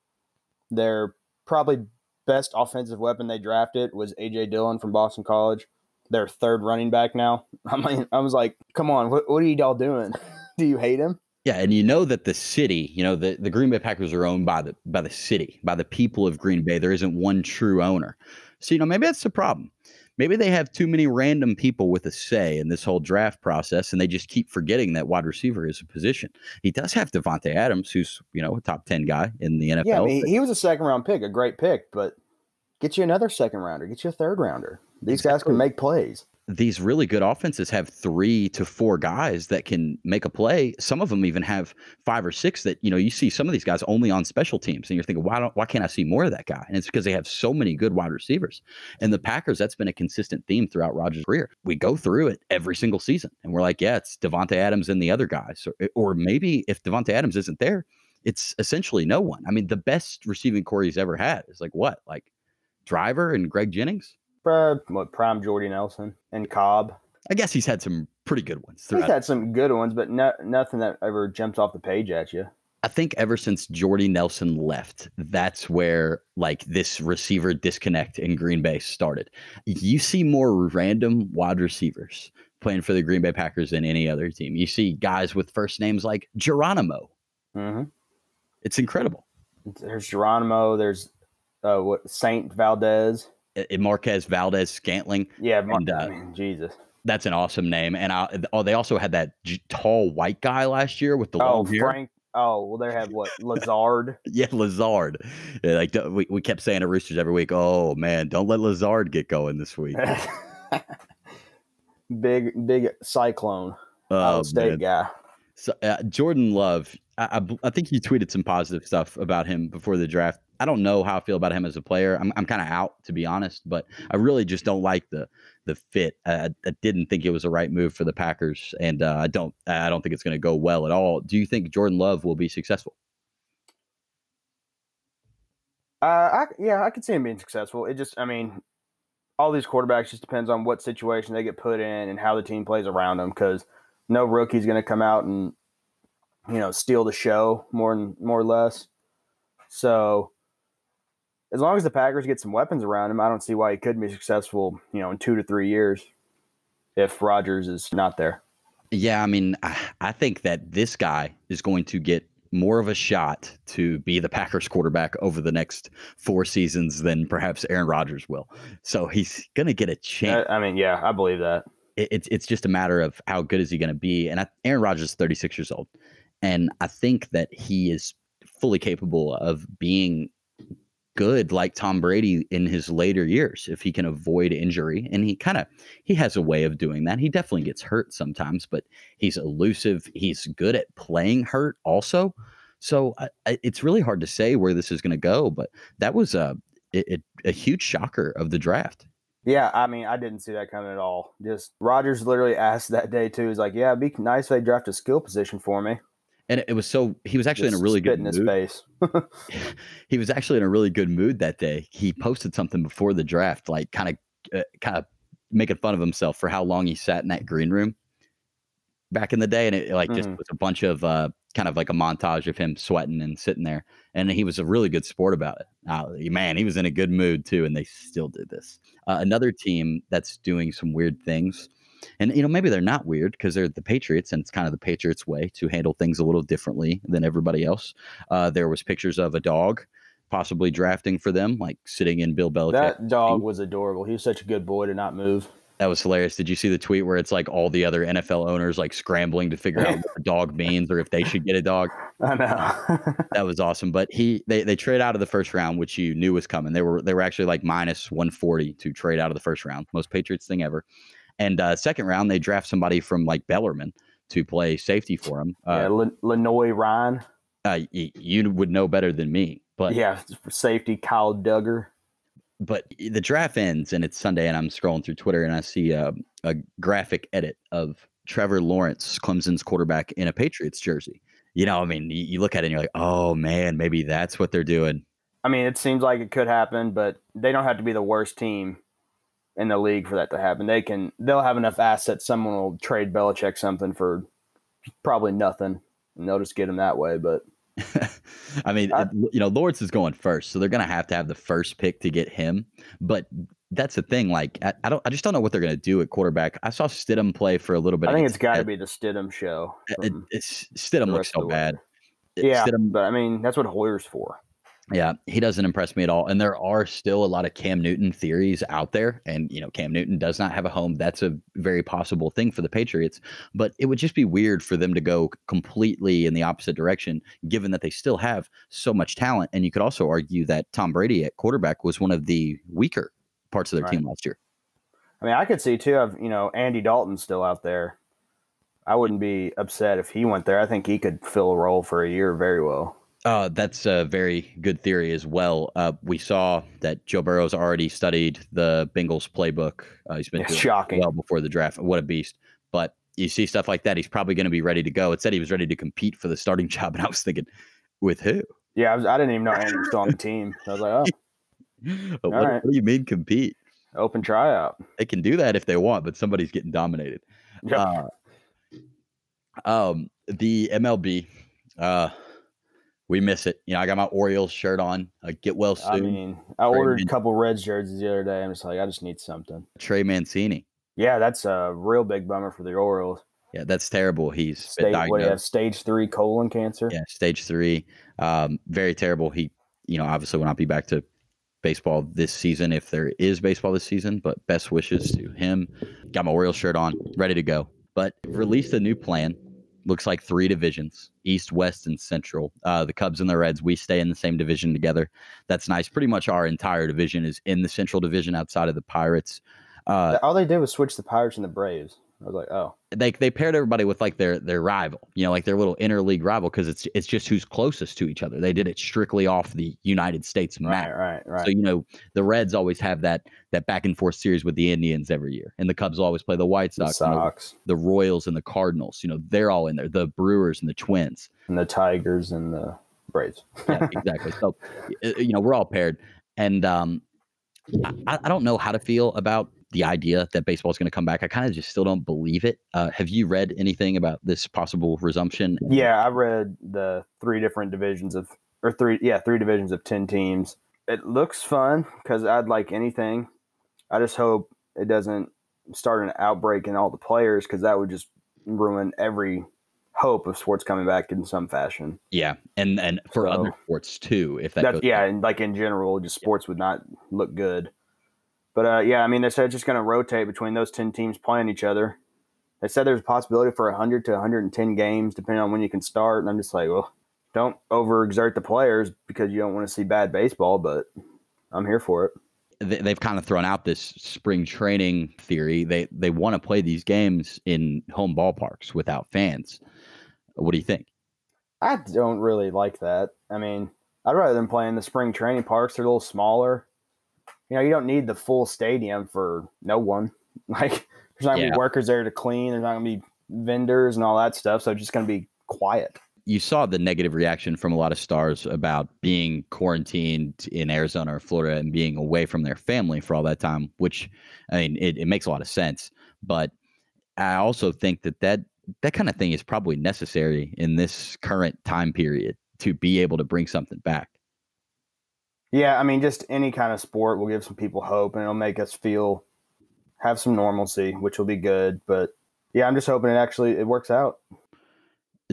Their probably best offensive weapon they drafted was AJ Dillon from Boston College. Their third running back now. I mean, I was like, come on, what, what are you all doing? Do you hate him? Yeah, and you know that the city, you know, the, the Green Bay Packers are owned by the by the city, by the people of Green Bay. There isn't one true owner. So, you know, maybe that's the problem maybe they have too many random people with a say in this whole draft process, and they just keep forgetting that wide receiver is a position. He does have Davante Adams, who's you know a top ten guy in the NFL. Yeah, I mean, he was a second round pick, a great pick, but get you another second rounder, get you a third rounder. These exactly. guys can make plays these really good offenses have three to four guys that can make a play. Some of them even have five or six that, you know, you see some of these guys only on special teams and you're thinking, why don't, why can't I see more of that guy? And it's because they have so many good wide receivers. And the Packers, that's been a consistent theme throughout Rodgers' career. We go through it every single season and we're like, yeah, it's Davante Adams and the other guys. Or, eh, or maybe if Davante Adams isn't there, it's essentially no one. I mean, the best receiving corps he's ever had is like what? Like Driver and Greg Jennings? What prime Jordy Nelson and Cobb. I guess he's had some pretty good ones. Throughout. He's had some good ones, but no, nothing that ever jumps off the page at you. I think ever since Jordy Nelson left, that's where like this receiver disconnect in Green Bay started. You see more random wide receivers playing for the Green Bay Packers than any other team. You see guys with first names like Geronimo. Mm-hmm. It's incredible. There's Geronimo. There's uh, what Saint Valdez. Marquez Valdes Scantling. Yeah, Mar- and, uh, Jesus. That's an awesome name. And I, oh, they also had that g- tall white guy last year with the oh, long hair. Frank. Oh, well, they have what Lazard. yeah, Lazard. Yeah, like we, we kept saying to Roosters every week. Oh man, don't let Lazard get going this week. big, big cyclone. Oh, state man. guy. So uh, Jordan Love, I, I, I, think you tweeted some positive stuff about him before the draft. I don't know how I feel about him as a player. I'm I'm kind of out to be honest, but I really just don't like the the fit. I, I didn't think it was the right move for the Packers, and uh, I don't I don't think it's going to go well at all. Do you think Jordan Love will be successful? Uh, I, yeah, I could see him being successful. It just, I mean, all these quarterbacks just depends on what situation they get put in and how the team plays around them. Because no rookie's going to come out and you know steal the show more and more or less. So as long as the Packers get some weapons around him, I don't see why he couldn't be successful, you know, in two to three years if Rodgers is not there. Yeah, I mean, I think that this guy is going to get more of a shot to be the Packers quarterback over the next four seasons than perhaps Aaron Rodgers will. So he's going to get a chance. I mean, yeah, I believe that. It's it's just a matter of how good is he going to be. And Aaron Rodgers is 36 years old, and I think that he is fully capable of being good like Tom Brady in his later years if he can avoid injury and he kind of he has a way of doing that. He definitely gets hurt sometimes, but he's elusive. He's good at playing hurt also. So I, I, it's really hard to say where this is going to go, but that was a, a a huge shocker of the draft. Yeah, I mean, I didn't see that coming at all. Just Rodgers literally asked that day too. He's like, "Yeah, it'd be nice if they draft a skill position for me." And it was so he was actually Just in a really good in mood. his face. he was actually in a really good mood that day. He posted something before the draft, like kind of uh, kind of making fun of himself for how long he sat in that green room back in the day, and it like just was a bunch of uh, kind of like a montage of him sweating and sitting there. And he was a really good sport about it. Uh, man, he was in a good mood too, and they still did this. Uh, another team that's doing some weird things, and you know maybe they're not weird because they're the Patriots, and it's kind of the Patriots' way to handle things a little differently than everybody else. Uh, there was pictures of a dog possibly drafting for them, like sitting in Bill Belichick. That dog was adorable. He was such a good boy to not move. That was hilarious. Did you see the tweet where it's like all the other NFL owners like scrambling to figure out what the dog means or if they should get a dog? I know. that was awesome. But he they they trade out of the first round, which you knew was coming. They were they were actually like minus one forty to trade out of the first round. Most Patriots thing ever. And uh, second round, they draft somebody from like Bellarmine to play safety for him. Uh, yeah, Len- Lenoir-Rhyne. Uh, you would know better than me, but yeah, safety Kyle Dugger but the draft ends and it's Sunday, and I'm scrolling through Twitter and I see a, a graphic edit of Trevor Lawrence, Clemson's quarterback, in a Patriots jersey. You know, I mean, you, you look at it and you're like, oh man, maybe that's what they're doing. I mean, it seems like it could happen, but they don't have to be the worst team in the league for that to happen. They can, they'll have enough assets. Someone will trade Belichick something for probably nothing, and they'll just get him that way. But I mean, I, you know, Lawrence is going first, so they're going to have to have the first pick to get him. But that's the thing. Like, I, I don't, I just don't know what they're going to do at quarterback. I saw Stidham play for a little bit. I think it's got to be the Stidham show. It, it's Stidham looks so bad. Yeah, Stidham, but I mean, that's what Hoyer's for. Yeah, he doesn't impress me at all. And there are still a lot of Cam Newton theories out there. And, you know, Cam Newton does not have a home. That's a very possible thing for the Patriots. But it would just be weird for them to go completely in the opposite direction, given that they still have so much talent. And you could also argue that Tom Brady at quarterback was one of the weaker parts of their right. team last year. I mean, I could see too, of you know, Andy Dalton still out there. I wouldn't be upset if he went there. I think he could fill a role for a year very well. Uh, that's a very good theory as well. Uh, we saw that Joe Burrow's already studied the Bengals playbook. Uh, he's been shocking well before the draft. What a beast! But you see stuff like that, he's probably going to be ready to go. It said he was ready to compete for the starting job, and I was thinking, with who? Yeah, I, was, I didn't even know Andy was on the team. I was like, oh, what, right. what, do you mean compete? Open tryout. They can do that if they want, but somebody's getting dominated. Yep. Uh, um, the MLB. Uh, we miss it. You know, I got my Orioles shirt on. Uh, get well soon. I mean, I Trey ordered Man- a couple Reds jerseys the other day. I'm just like, I just need something. Trey Mancini. Yeah, that's a real big bummer for the Orioles. Yeah, that's terrible. He's stage, what, have, stage three colon cancer. Yeah, stage three. Um, very terrible. He, you know, obviously will not be back to baseball this season if there is baseball this season. But best wishes to him. Got my Orioles shirt on, ready to go. But released a new plan looks like three divisions east west and central. Uh, the cubs and the reds we stay in the same division together. That's nice. Pretty much our entire division is in the central division outside of the pirates. Uh, all they did was switch the pirates and the braves I was like, oh. They they paired everybody with like their their rival, you know, like their little interleague rival because it's it's just who's closest to each other. They did it strictly off the United States map. Right, right, right. So you know, the Reds always have that that back and forth series with the Indians every year, and the Cubs always play the White Sox, the, Sox. The, the Royals and the Cardinals. You know, they're all in there. The Brewers and the Twins, and the Tigers and the Braves. yeah, exactly. So you know, we're all paired, and um, I, I don't know how to feel about the idea that baseball is going to come back. I kind of just still don't believe it. Uh, have you read anything about this possible resumption? Yeah, I read the three different divisions of, or three, yeah, three divisions of 10 teams. It looks fun because I'd like anything. I just hope it doesn't start an outbreak in all the players because that would just ruin every hope of sports coming back in some fashion. Yeah, and and for so, other sports too, if that that's yeah, and like in general, just sports yeah. would not look good. But uh, yeah, I mean, they said it's just going to rotate between those 10 teams playing each other. They said there's a possibility for 100 to 110 games, depending on when you can start. And I'm just like, well, don't overexert the players because you don't want to see bad baseball, but I'm here for it. They've kind of thrown out this spring training theory. They they want to play these games in home ballparks without fans. What do you think? I don't really like that. I mean, I'd rather than play in the spring training parks. They're a little smaller you know, you don't need the full stadium for no one. Like there's not gonna yeah. be workers there to clean. There's not gonna be vendors and all that stuff. So it's just gonna be quiet. You saw the negative reaction from a lot of stars about being quarantined in Arizona or Florida and being away from their family for all that time, which I mean, it, it makes a lot of sense. But I also think that that that kind of thing is probably necessary in this current time period to be able to bring something back. Yeah, I mean, just any kind of sport will give some people hope, and it'll make us feel have some normalcy, which will be good. But yeah, I'm just hoping it actually it works out.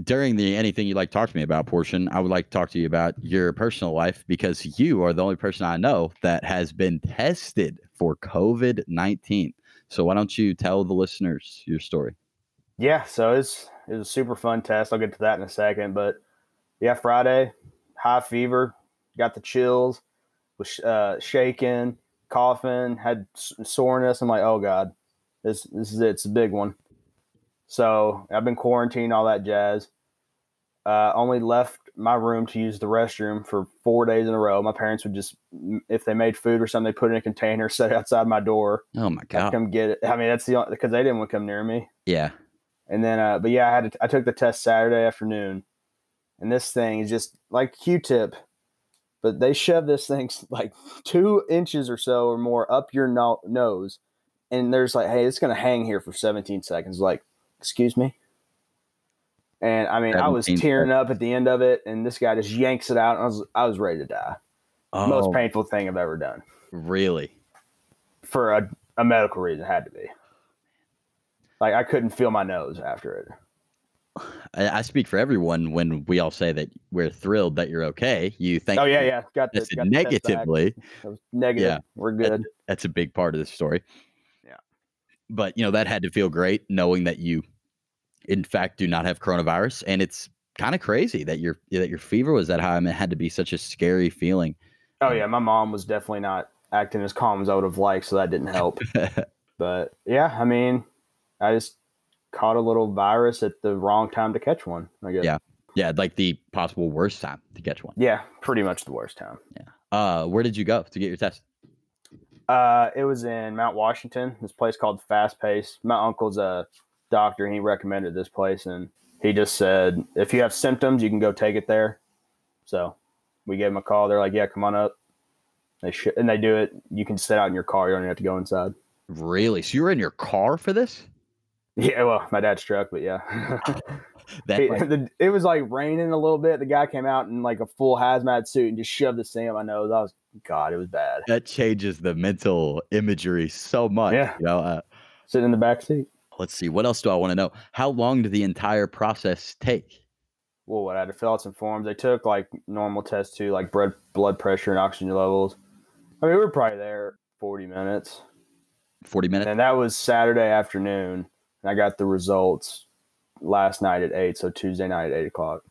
During the anything you'd like to talk to me about portion, I would like to talk to you about your personal life because you are the only person I know that has been tested for COVID 19. So why don't you tell the listeners your story? Yeah, so it's it was a super fun test. I'll get to that in a second, but yeah, Friday, high fever, got the chills, was uh, shaking, coughing, had soreness. I'm like, oh god, this this is it. It's a big one. So I've been quarantined, all that jazz. Uh, only left my room to use the restroom for four days in a row. My parents would just, if they made food or something, they put it in a container, set it outside my door. Oh my god! I'd come get it. I mean, that's the because they didn't want to come near me. Yeah. And then, uh, but yeah, I had to, I took the test Saturday afternoon, and this thing is just like Q-tip, but they shove this thing like two inches or so or more up your no- nose, and there's like, hey, it's gonna hang here for 17 seconds. Like, excuse me. And I mean, I was tearing up at the end of it, and this guy just yanks it out, and I was I was ready to die. Oh, Most painful thing I've ever done. Really? For a, a medical reason, had to be. Like I couldn't feel my nose after it. I, speak for everyone when we all say that we're thrilled that you're okay. You think? Oh yeah, yeah. Got this got negatively. Negative. Yeah, we're good. That, that's a big part of the story. Yeah. But you know that had to feel great knowing that you, in fact, do not have coronavirus, and it's kind of crazy that your that your fever was that high. I mean, it had to be such a scary feeling. Oh um, yeah, my mom was definitely not acting as calm as I would have liked, so that didn't help. but yeah, I mean, I just caught a little virus at the wrong time to catch one. I guess. Yeah. Yeah, like the possible worst time to catch one. Yeah, pretty much the worst time. Yeah. Uh, where did you go to get your test? Uh, it was in Mount Washington. This place called Fast Pace. My uncle's a doctor, and he recommended this place, and he just said if you have symptoms, you can go take it there. So we gave him a call. They're like, "Yeah, come on up." They sh- and they do it. You can sit out in your car. You don't even have to go inside. Really? So you were in your car for this? Yeah, well, my dad's truck, but yeah. that, like, the, it was like raining a little bit. The guy came out in like a full hazmat suit and just shoved the thing up my nose. I was, God, it was bad. That changes the mental imagery so much. Yeah. You know, uh, sitting in the back seat. Let's see. What else do I want to know? How long did the entire process take? Well, what I had to fill out some forms. They took like normal tests too, like blood blood pressure and oxygen levels. I mean, we were probably there 40 minutes. 40 minutes? And that was Saturday afternoon and I got the results last night at eight, so Tuesday night at eight o'clock.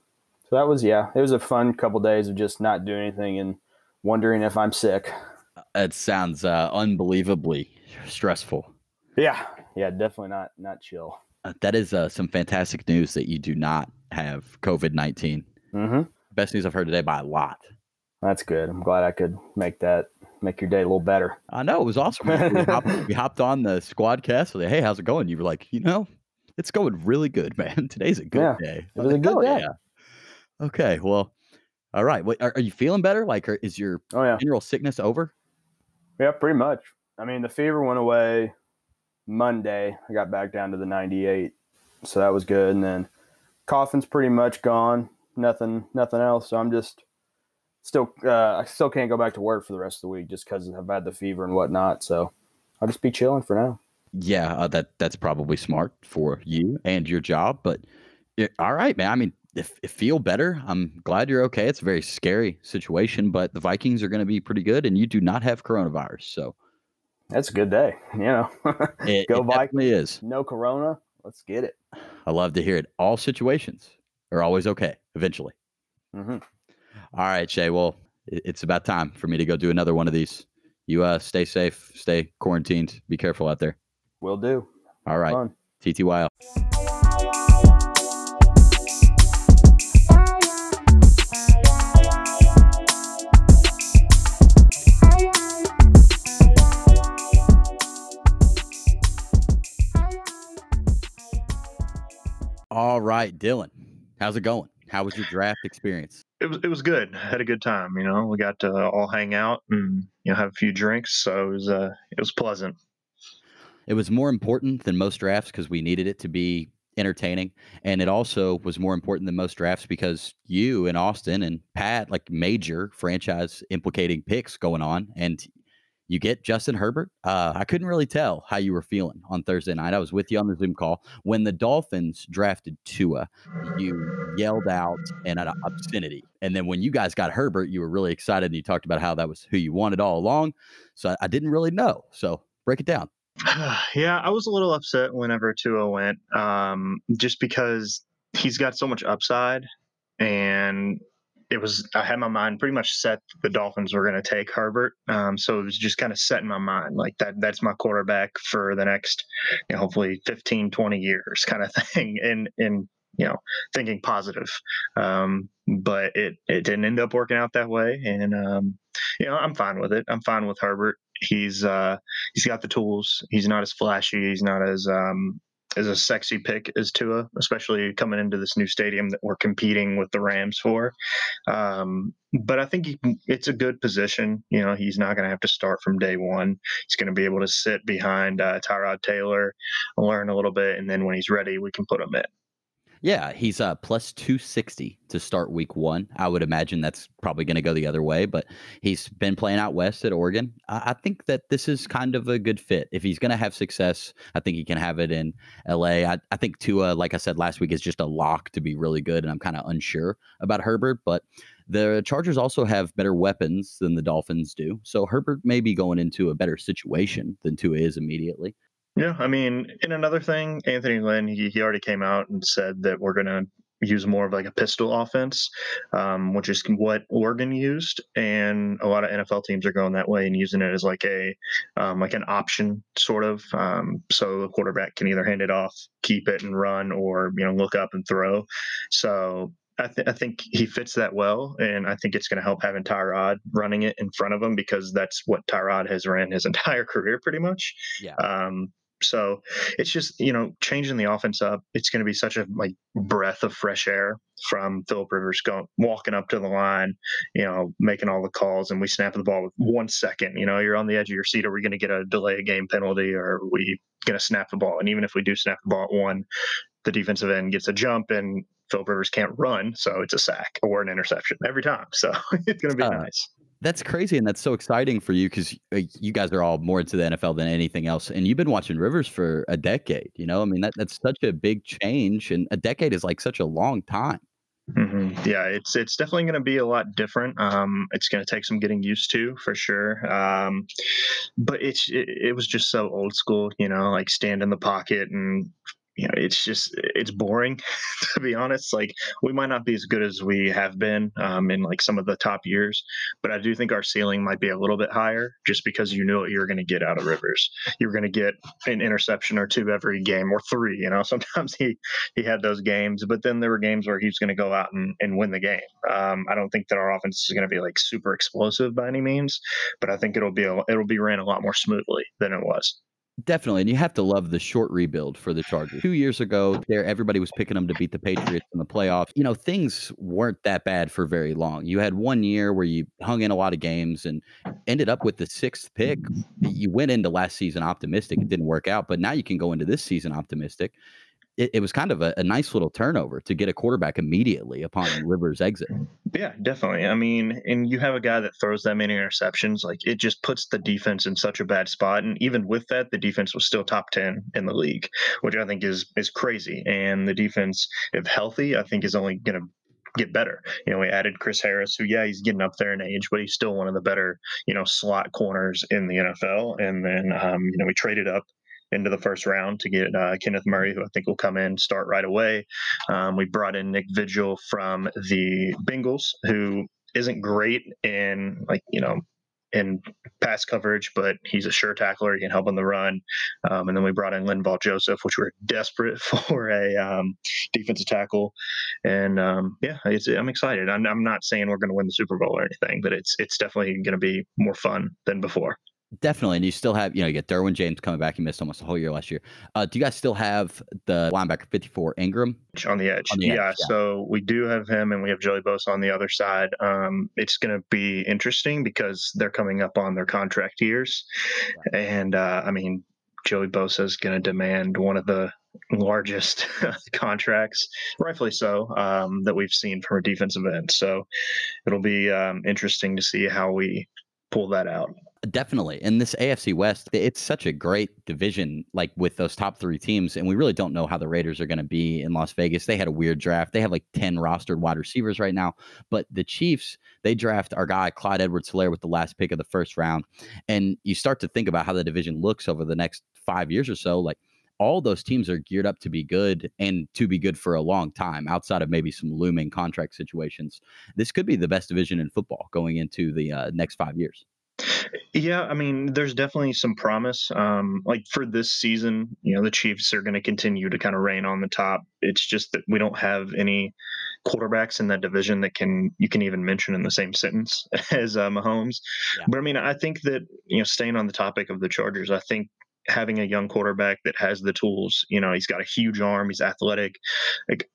So that was yeah, it was a fun couple days of just not doing anything and wondering if I'm sick. It sounds uh, unbelievably stressful. Yeah, yeah, definitely not not chill. Uh, that is uh, some fantastic news that you do not have COVID 19 mm-hmm. Best news I've heard today by a lot. That's good. I'm glad I could make that make your day a little better. I know it was awesome. we, hopped, we hopped on the SquadCast. Like, hey, how's it going? You were like, you know, it's going really good, man. Today's a good yeah, day. It was like, a good day. Yeah. Okay, well, all right. Wait, are, are you feeling better? Like, are, is your oh yeah general sickness over? Yeah, pretty much. I mean, the fever went away Monday. I got back down to the 98, so that was good. And then coughing's pretty much gone. Nothing, nothing else. So I'm just still uh, I still can't go back to work for the rest of the week just because I've had the fever and whatnot. So I'll just be chilling for now. Yeah, uh, that that's probably smart for you and your job. But it, all right, man. I mean, if, if feel better. I'm glad you're okay. It's a very scary situation, but the Vikings are going to be pretty good, and you do not have coronavirus, so that's a good day. You know, it, go it Vikings. Is no corona. Let's get it. I love to hear it. All situations are always okay eventually. Mm-hmm. All right, Shay. Well, it's about time for me to go do another one of these. You uh, stay safe, stay quarantined, be careful out there. Will do. All right. Fun. TTYL. All right, Dylan. How's it going? How was your draft experience? it was it was good. I had a good time. You know, we got to all hang out and you know have a few drinks, so it was uh it was pleasant. It was more important than most drafts because we needed it to be entertaining. And it also was more important than most drafts because you and Austin and Pat, like major franchise implicating picks going on. And you get Justin Herbert. Uh, I couldn't really tell how you were feeling on Thursday night. I was with you on the Zoom call. When the Dolphins drafted Tua, you yelled out and an obscenity. And then when you guys got Herbert, you were really excited and you talked about how that was who you wanted all along. So I, I didn't really know. So break it down. yeah, I was a little upset whenever Tua went, um, just because he's got so much upside, and it was I had my mind pretty much set the Dolphins were going to take Herbert, um, so it was just kind of set in my mind like that. That's my quarterback for the next, you know, hopefully 15, 20 years, kind of thing, and and you know thinking positive. Um, but it it didn't end up working out that way, and um, you know I'm fine with it. I'm fine with Herbert. He's uh, he's got the tools. He's not as flashy. He's not as um, as a sexy pick as Tua, especially coming into this new stadium that we're competing with the Rams for. Um, but I think he, it's a good position. You know, he's not going to have to start from day one. He's going to be able to sit behind uh, Tyrod Taylor, learn a little bit, and then when he's ready, we can put him in. Yeah, he's uh, plus 260 to start week one. I would imagine that's probably going to go the other way, but he's been playing out west at Oregon. I, I think that this is kind of a good fit. If he's going to have success, I think he can have it in LA. I, I think Tua, like I said last week, is just a lock to be really good, and I'm kind of unsure about Herbert, but the Chargers also have better weapons than the Dolphins do. So Herbert may be going into a better situation than Tua is immediately. Yeah, I mean, in another thing, Anthony Lynn, he, he already came out and said that we're going to use more of like a pistol offense, um, which is what Oregon used, and a lot of NFL teams are going that way and using it as like a um, like an option sort of. Um, so the quarterback can either hand it off, keep it, and run, or you know look up and throw. So I, th- I, think he fits that well, and I think it's going to help having Tyrod running it in front of him because that's what Tyrod has ran his entire career, pretty much. Yeah. So it's just you know changing the offense up. It's going to be such a like breath of fresh air from Philip Rivers going walking up to the line, you know, making all the calls, and we snap the ball with one second. You know, you're on the edge of your seat. Are we going to get a delay a game penalty, or are we going to snap the ball? And even if we do snap the ball at one, the defensive end gets a jump and Philip Rivers can't run, so it's a sack or an interception every time. So it's going to be uh, nice. That's crazy, and that's so exciting for you because uh, you guys are all more into the NFL than anything else, and you've been watching Rivers for a decade. You know, I mean that that's such a big change, and a decade is like such a long time. Mm-hmm. Yeah, it's it's definitely going to be a lot different. Um, it's going to take some getting used to for sure. Um, but it's it, it was just so old school, you know, like stand in the pocket and you know, it's just it's boring to be honest. Like we might not be as good as we have been um, in like some of the top years, but I do think our ceiling might be a little bit higher just because you knew what you were going to get out of Rivers. You were going to get an interception or two every game or three. You know, sometimes he he had those games, but then there were games where he was going to go out and, and win the game. Um, I don't think that our offense is going to be like super explosive by any means, but I think it'll be a, it'll be ran a lot more smoothly than it was. Definitely, and you have to love the short rebuild for the Chargers. Two years ago, there everybody was picking them to beat the Patriots in the playoffs. You know, things weren't that bad for very long. You had one year where you hung in a lot of games and ended up with the sixth pick. You went into last season optimistic; it didn't work out, but now you can go into this season optimistic it, it was kind of a, a, nice little turnover to get a quarterback immediately upon Rivers' exit. Yeah, definitely. I mean, and you have a guy that throws that many interceptions, like it just puts the defense in such a bad spot. And even with that, the defense was still top ten in the league, which I think is is crazy. And the defense, if healthy, I think is only going to get better. You know, we added Chris Harris, who yeah, he's getting up there in age, but he's still one of the better, you know, slot corners in the NFL. And then um, you know, we traded up into the first round to get uh, Kenneth Murray, who I think will come in start right away. Um, we brought in Nick Vigil from the Bengals, who isn't great in like you know in pass coverage, but he's a sure tackler. He can help on the run. Um, and then we brought in Linval Joseph, which we're desperate for a um, defensive tackle. And um, yeah, I'm excited. I'm, I'm, not saying we're going to win the Super Bowl or anything, but it's it's definitely going to be more fun than before. Definitely, and you still have you know you get Derwin James coming back. He missed almost a whole year last year. Uh, do you guys still have the linebacker fifty four Ingram on the edge? On the yeah, edge, yeah, so we do have him, and we have Joey Bosa on the other side. Um, it's going to be interesting because they're coming up on their contract years, and uh, I mean Joey Bosa is going to demand one of the largest contracts, rightfully so, um, that we've seen from a defensive end. So it'll be um, interesting to see how we pull that out. Definitely. And this AFC West, it's such a great division, like with those top three teams. And we really don't know how the Raiders are going to be in Las Vegas. They had a weird draft. They have like 10 rostered wide receivers right now. But the Chiefs, they draft our guy, Clyde Edwards Helaire, with the last pick of the first round. And you start to think about how the division looks over the next five years or so. Like, all those teams are geared up to be good and to be good for a long time outside of maybe some looming contract situations. This could be the best division in football going into the uh, next five years. Yeah, I mean, there's definitely some promise. Um, like for this season, you know, the Chiefs are going to continue to kind of reign on the top. It's just that we don't have any quarterbacks in that division that can you can even mention in the same sentence as uh, Mahomes. Yeah. But I mean, I think that you know, staying on the topic of the Chargers, I think having a young quarterback that has the tools, you know, he's got a huge arm, he's athletic. Like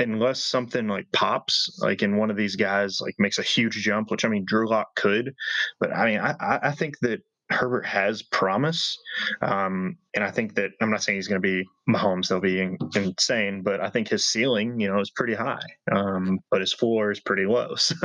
unless something like pops, like in one of these guys like makes a huge jump, which I mean Drew Lock could, but I mean I I think that Herbert has promise, um, and I think that I'm not saying he's going to be Mahomes; they'll be in, insane, but I think his ceiling, you know, is pretty high, um, but his floor is pretty low, so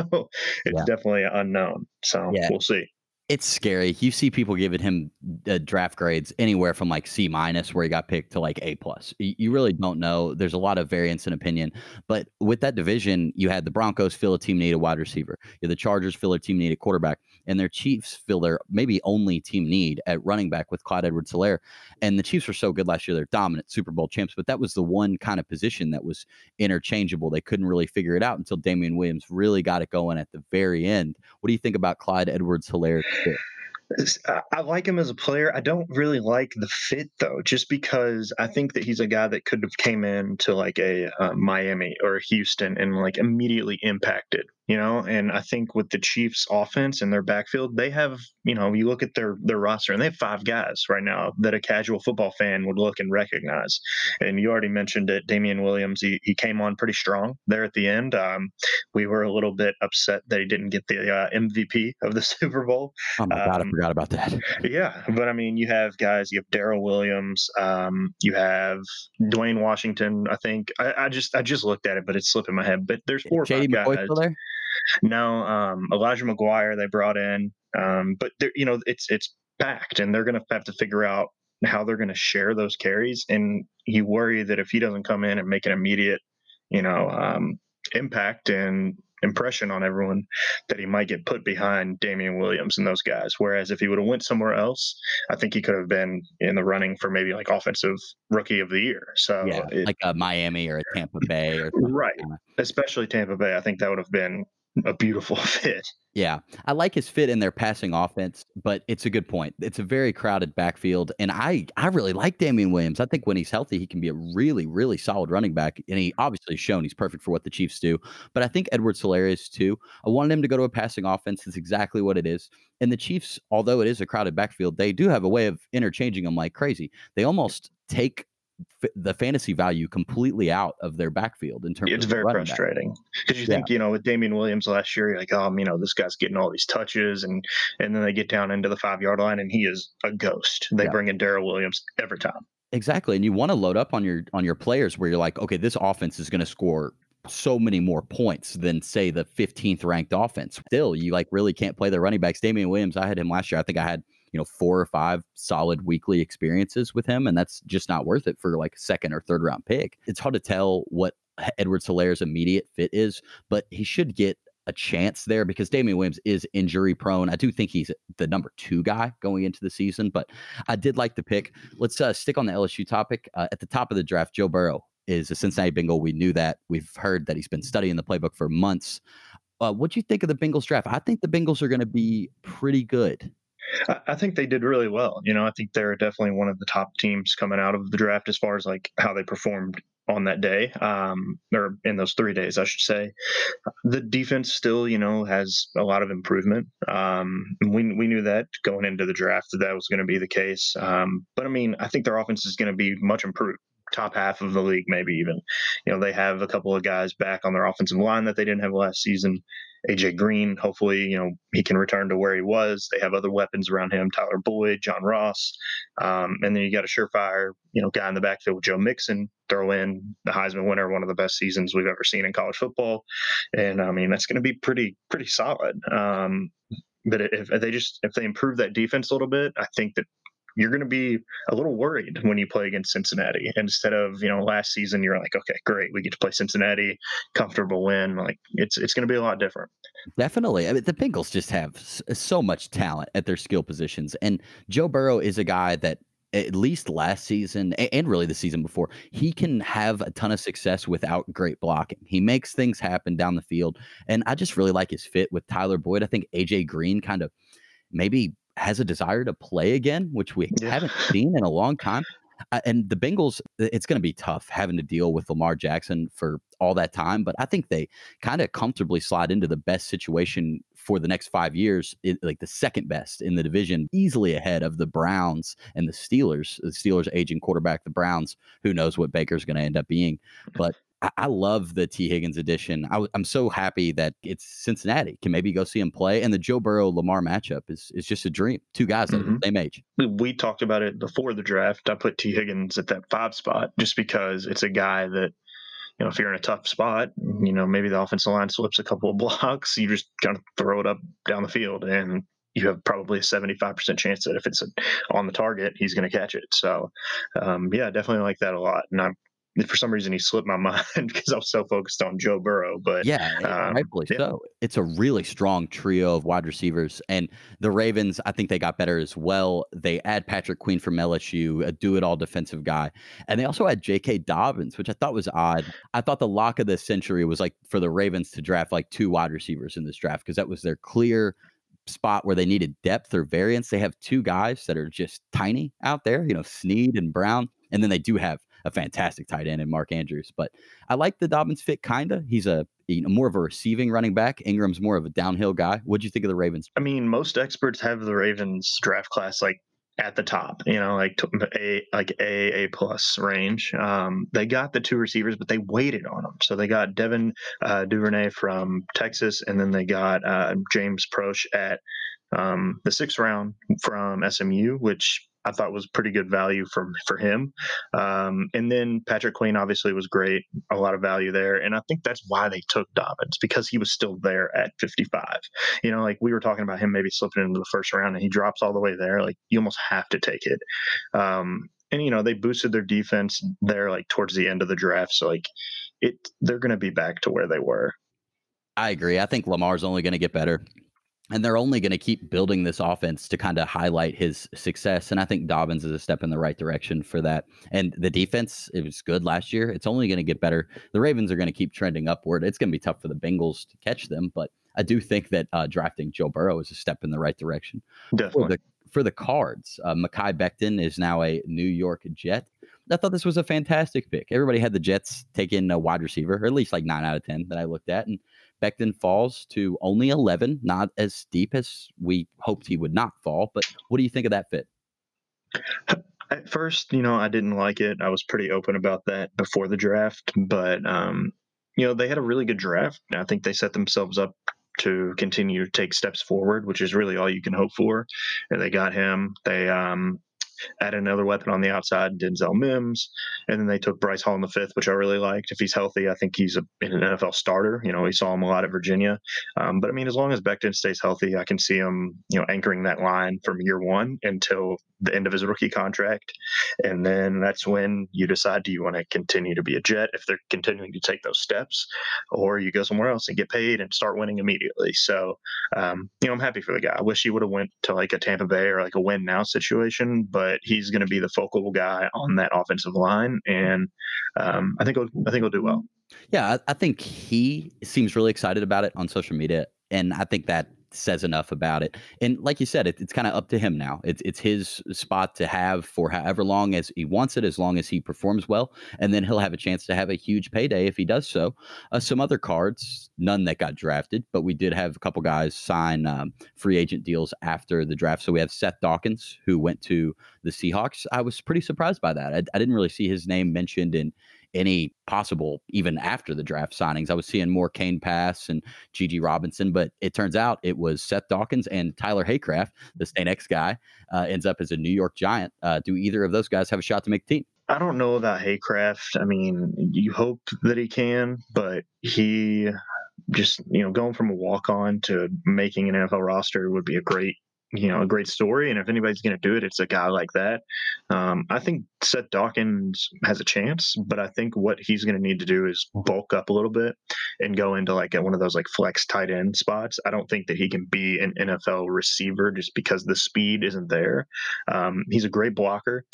it's yeah. definitely unknown. So yeah. we'll see it's scary. You see people giving him uh, draft grades anywhere from like C minus, where he got picked, to like A plus. You really don't know. There's a lot of variance in opinion. But with that division, you had the Broncos fill a team need a wide receiver. You the Chargers fill their team need a quarterback, and their Chiefs fill their maybe only team need at running back with Clyde Edwards Helaire. And the Chiefs were so good last year; they're dominant Super Bowl champs. But that was the one kind of position that was interchangeable. They couldn't really figure it out until Damien Williams really got it going at the very end. What do you think about Clyde Edwards Helaire? I like him as a player. I don't really like the fit though, just because I think that he's a guy that could have came in to like a uh, Miami or Houston and like immediately impacted you know and i think with the chiefs offense and their backfield they have you know you look at their their roster and they have five guys right now that a casual football fan would look and recognize. And you already mentioned it Damien williams he, he came on pretty strong there at the end. Um, we were a little bit upset that he didn't get the uh, mvp of the super bowl. Oh my god um, i forgot about that. yeah but i mean you have guys you have Darrel williams um, you have dwayne washington i think. I, I, just i just looked at it but it's slipping my head. But there's four or five guys there no, um, Elijah McGuire they brought in, um, but you know it's it's packed, and they're going to have to figure out how they're going to share those carries. And you worry that if he doesn't come in and make an immediate, you know, um, impact and impression on everyone, that he might get put behind Damien Williams and those guys. Whereas if he would have went somewhere else, I think he could have been in the running for maybe like offensive rookie of the year. So yeah, it, like a Miami or a Tampa Bay or right, especially Tampa Bay. I think that would have been a beautiful fit. Yeah, I like his fit in their passing offense, but it's a good point. It's a very crowded backfield, and I I really like Damien Williams. I think when he's healthy, he can be a really really solid running back, and he obviously shown he's perfect for what the Chiefs do. But I think Edwards Helaire is too. I wanted him to go to a passing offense. That's exactly what it is. And the Chiefs, although it is a crowded backfield, they do have a way of interchanging them like crazy. They almost take the fantasy value completely out of their backfield in terms it's very frustrating because you yeah. think you know with Damien Williams last year you're like oh you know this guy's getting all these touches and and then they get down into the five yard line and he is a ghost. They yeah. bring in Darrel Williams every time. Exactly and you want to load up on your on your players where you're like okay this offense is going to score so many more points than say the 15th ranked offense. Still you like really can't play the running backs. Damien Williams I had him last year. I think I had you know four or five solid weekly experiences with him and that's just not worth it for like a second or third round pick it's hard to tell what edwards helaire's immediate fit is but he should get a chance there because Damien Williams is injury prone. I do think he's the number two guy going into the season, but I did like the pick. Let's uh, stick on the LSU topic. Uh, at the top of the draft, Joe Burrow is a Cincinnati Bengal. We knew that. We've heard that he's been studying the playbook for months. Uh, what do you think of the Bengals draft? I think the Bengals are going to be pretty good. I think they did really well. You know, I think they're definitely one of the top teams coming out of the draft as far as like how they performed on that day, um, or in those three days, I should say. The defense still, you know, has a lot of improvement. Um, we we knew that going into the draft that that was going to be the case. Um, but I mean, I think their offense is going to be much improved top half of the league, maybe even. You know, they have a couple of guys back on their offensive line that they didn't have last season. AJ Green, hopefully, you know, he can return to where he was. They have other weapons around him, Tyler Boyd, John Ross. Um, and then you got a surefire, you know, guy in the backfield Joe Mixon, throw in the Heisman winner, one of the best seasons we've ever seen in college football. And I mean, that's going to be pretty, pretty solid. Um, but if, if they just if they improve that defense a little bit, I think that you're going to be a little worried when you play against Cincinnati. Instead of you know last season, you're like, okay, great, we get to play Cincinnati, comfortable win. Like it's it's going to be a lot different. Definitely. I mean, the Bengals just have so much talent at their skill positions, and Joe Burrow is a guy that at least last season and really the season before, he can have a ton of success without great blocking. He makes things happen down the field. And I just really like his fit with Tyler Boyd. I think AJ Green kind of maybe has a desire to play again, which we yeah. haven't seen in a long time. Uh, and the Bengals, it's going to be tough having to deal with Lamar Jackson for all that time, but I think they kind of comfortably slide into the best situation for the next five years, it, like the second best in the division, easily ahead of the Browns and the Steelers. The Steelers aging quarterback, the Browns, who knows what Baker's going to end up being. But I, I love the Tee Higgins edition. I, am so happy that it's Cincinnati. Can maybe go see him play. And the Joe Burrow Lamar matchup is is just a dream. Two guys that mm-hmm. are the same age. We talked about it before the draft. I put Tee Higgins at that five spot just because it's a guy that you know, if you're in a tough spot, you know, maybe the offensive line slips a couple of blocks, you just kind of throw it up down the field and you have probably a 75% chance that if it's on the target, he's going to catch it. So, um, yeah, definitely like that a lot. And I'm for some reason he slipped my mind because I was so focused on Joe Burrow. But yeah, um, rightfully yeah. so. It's a really strong trio of wide receivers, and the Ravens. I think they got better as well. They add Patrick Queen from LSU, a do-it-all defensive guy, and they also had J.K. Dobbins, which I thought was odd. I thought the lock of the century was like for the Ravens to draft like two wide receivers in this draft because that was their clear spot where they needed depth or variance. They have two guys that are just tiny out there, you know, Snead and Brown. And then they do have a fantastic tight end in Mark Andrews. But I like the Dobbins fit kinda. He's a you know, more of a receiving running back. Ingram's more of a downhill guy. What'd you think of the Ravens? I mean, most experts have the Ravens draft class like at the top, you know, like a like a a plus range. Um, they got the two receivers, but they waited on them. So they got Devin uh, Duvernay from Texas, and then they got uh, James Proche at um, the sixth round from SMU, which I thought was pretty good value for for him. Um, and then Patrick Queen obviously was great, a lot of value there, and I think that's why they took Dobbins because he was still there at 55. You know, like we were talking about him maybe slipping into the first round, and he drops all the way there. Like you almost have to take it. Um, and you know they boosted their defense there like towards the end of the draft, so like it they're going to be back to where they were. I agree. I think Lamar's only going to get better and they're only going to keep building this offense to kind of highlight his success. And I think Dobbins is a step in the right direction for that. And the defense, it was good last year. It's only going to get better. The Ravens are going to keep trending upward. It's going to be tough for the Bengals to catch them, but I do think that uh, drafting Joe Burrow is a step in the right direction. Definitely. For the, for the Cards, uh, Mekhi Becton is now a New York Jet. I thought this was a fantastic pick. Everybody had the Jets taking a wide receiver, or at least like nine out of 10 that I looked at. And Becton falls to only 11, not as steep as we hoped he would not fall. But what do you think of that fit? At first, you know, I didn't like it. I was pretty open about that before the draft, but um, you know, they had a really good draft. I think they set themselves up to continue to take steps forward, which is really all you can hope for. And they got him. They um, add another weapon on the outside, Denzel Mims, and then they took Bryce Hall in the fifth, which I really liked. If he's healthy, I think he's a, an NFL starter. You know, we saw him a lot at Virginia, um, but I mean, as long as Becton stays healthy, I can see him, you know, anchoring that line from year one until the end of his rookie contract, and then that's when you decide do you want to continue to be a Jet if they're continuing to take those steps, or you go somewhere else and get paid and start winning immediately. So, um, you know, I'm happy for the guy. I wish he would have went to like a Tampa Bay or like a win now situation, but he's going to be the focal guy on that offensive line, and um, I think he'll, I think he'll do well. Yeah, I think he seems really excited about it on social media, and I think that says enough about it. And like you said, it, it's kind of up to him now. It's it's his spot to have for however long as he wants it, as long as he performs well, and then he'll have a chance to have a huge payday if he does so. Uh, some other cards, none that got drafted, but we did have a couple guys sign um, free agent deals after the draft. So we have Seth Dawkins, who went to the Seahawks. I was pretty surprised by that. I, I didn't really see his name mentioned in any possible even after the draft signings. I was seeing more Kane Pass and Gigi Robinson, but it turns out it was Seth Dawkins and Tyler Haycraft, the St. X guy, uh, ends up as a New York Giant. Uh, do either of those guys have a shot to make the team? I don't know about Haycraft. I mean, you hope that he can, but he just you know going from a walk on to making an NFL roster would be a great you know a great story and if anybody's going to do it it's a guy like that. Um, i think seth dawkins has a chance but i think what he's going to need to do is bulk up a little bit and go into like one of those like flex tight end spots. I don't think that he can be an nfl receiver just because the speed isn't there. Um, he's a great blocker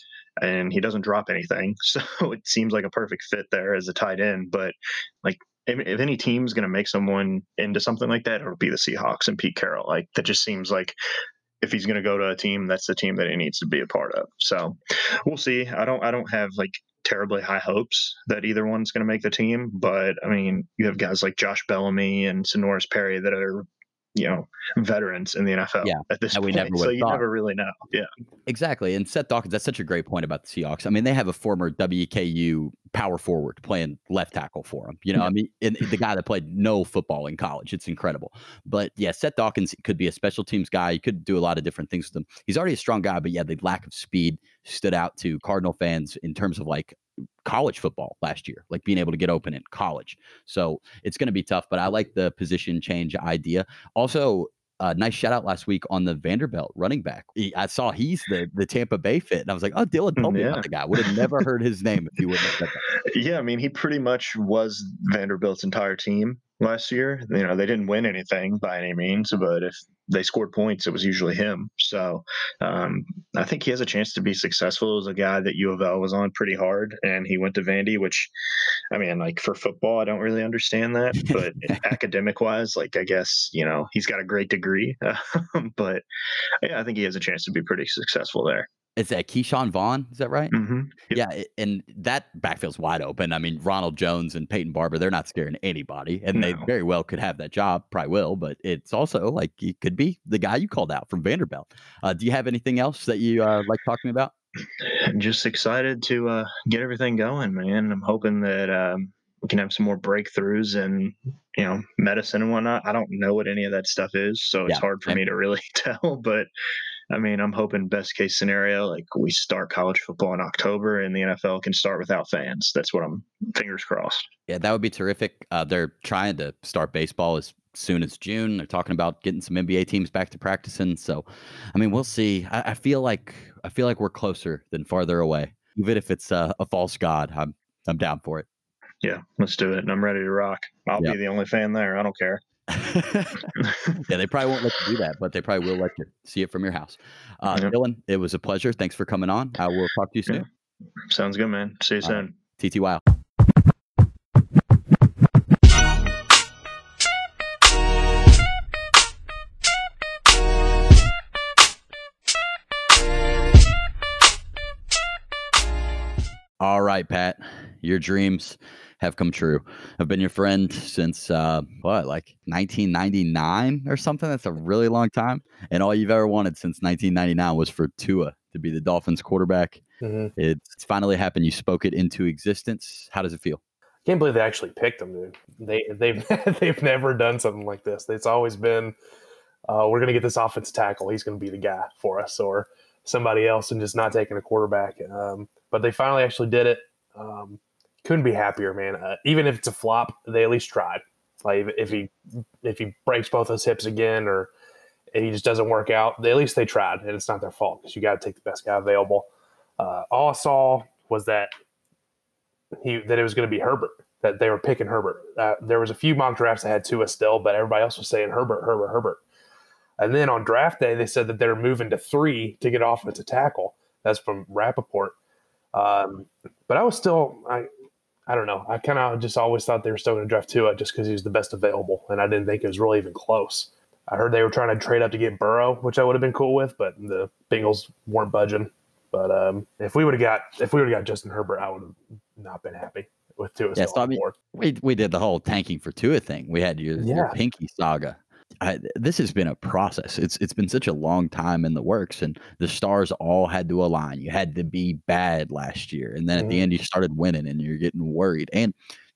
and he doesn't drop anything so it seems like a perfect fit there as a tight end but like if any team's going to make someone into something like that, it'll be the Seahawks and Pete Carroll. Like that just seems like if he's going to go to a team, that's the team that he needs to be a part of. So we'll see. I don't I don't have like terribly high hopes that either one's going to make the team, but I mean, you have guys like Josh Bellamy and Senorise Perry that are you know veterans in the NFL yeah, at this point. so you thought. never really know. Yeah. Exactly. And Seth Dawkins, that's such a great point about the Seahawks. I mean, they have a former WKU power forward playing left tackle for them. You know, I mean, and the guy that played no football in college. It's incredible. But yeah, Seth Dawkins could be a special teams guy. He could do a lot of different things with them. He's already a strong guy, but yeah, the lack of speed stood out to Cardinal fans in terms of like college football last year, like being able to get open in college. So it's going to be tough, but I like the position change idea. Also, uh, nice shout out last week on the Vanderbilt running back. He, I saw he's the the Tampa Bay fit, and I was like, oh, Dylan told me Yeah. about the guy. Would have never heard his name if you wouldn't have said that. Yeah, I mean, he pretty much was Vanderbilt's entire team last year. You know, they didn't win anything by any means, but if they scored points, it was usually him. So um, I think he has a chance to be successful as a guy that U of L was on pretty hard, and he went to Vandy, which, I mean, like for football, I don't really understand that, but academic wise, like I guess you know he's got a great degree, but yeah, I think he has a chance to be pretty successful there. Is that Ke'Shawn Vaughn? Is that right? hmm Yeah, and that backfield's wide open. I mean, Ronald Jones and Peyton Barber, they're not scaring anybody, and they very well could have that job, probably will. But it's also like he could be the guy you called out from Vanderbilt. Uh, do you have anything else that you uh, like talking about? just excited to uh, get everything going, man. I'm hoping that um, we can have some more breakthroughs and you know medicine and whatnot. I don't know what any of that stuff is, so it's Yeah, hard for same. me to really tell. But I mean, I'm hoping best case scenario, like we start college football in October and the NFL can start without fans. That's what I'm fingers crossed. Yeah, that would be terrific. Uh, they're trying to start baseball as soon as June. They're talking about getting some NBA teams back to practicing. So, I mean, we'll see. I, I feel like I feel like we're closer than farther away. Even if it's uh, a false god, I'm I'm down for it. Yeah, let's do it. And I'm ready to rock. I'll Yeah. be the only fan there. I don't care. yeah, they probably won't let you do that, but they probably will let you see it from your house. Uh, Yep. Dylan, it was a pleasure. Thanks for coming on. I will talk to you soon. Yeah. Sounds good, man. See you All right. soon. TTY. All right, Pat, your dreams have come true. I've been your friend since uh, what, like 1999 or something. That's a really long time. And all you've ever wanted since 1999 was for Tua to be the Dolphins quarterback. Mhm. It's, it's finally happened. You spoke it into existence. How does it feel? I Can't believe they actually picked him, dude. They they've they've never done something like this. It's always been, uh, we're gonna get this offense tackle. He's gonna be the guy for us, or somebody else, and just not taking a quarterback. Um, but they finally actually did it. Um, couldn't be happier, man. Uh, even if it's a flop, they at least tried. Like if, he if he breaks both his hips again, or he just doesn't work out, they, at least they tried, and it's not their fault because you got to take the best guy available. Uh, all I saw was that he that it was going to be Herbert that they were picking Herbert. Uh, there was a few mock drafts that had Tua still, but everybody else was saying Herbert, Herbert, Herbert. And then on draft day, they said that they're moving to three to get offensive tackle. That's from Rapoport. Um, but I was still, I, I don't know. I kind of just always thought they were still going to draft Tua just because he was the best available, and I didn't think it was really even close. I heard they were trying to trade up to get Burrow, which I would have been cool with, but the Bengals weren't budging. But um, if we would have got if we would have got Justin Herbert, I would have not been happy with Tua. Yeah, so I mean- We we did the whole tanking for Tua thing. We had your, your pinky saga. I, this has been a process. It's it's been such a long time in the works, and the stars all had to align. You had to be bad last year, and then at the Mhm. end you started winning, and you're getting worried. And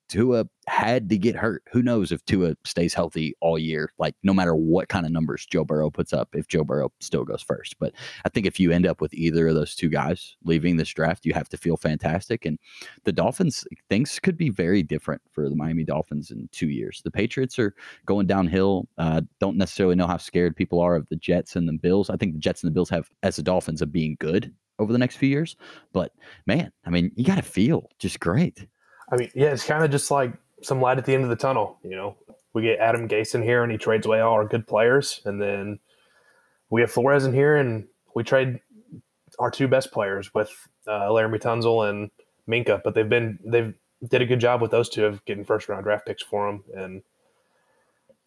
Tua had to get hurt. Who knows if Tua stays healthy all year? Like no matter what kind of numbers Joe Burrow puts up, if Joe Burrow still goes first. But I think if you end up with either of those two guys leaving this draft, you have to feel fantastic. And the Dolphins, things could be very different for the Miami Dolphins in two years. The Patriots are going downhill. Uh, don't necessarily know how scared people are of the Jets and the Bills. I think the Jets and the Bills have, as the Dolphins, of being good over the next few years. But man, I mean, you got to feel just great. I mean, yeah, it's kind of just like some light at the end of the tunnel. You know, we get Adam Gase in here and he trades away all our good players, and then we have Flores in here and we trade our two best players with uh, Laremy Tunsil and Minkah. But they've been they've did a good job with those two of getting first round draft picks for them, and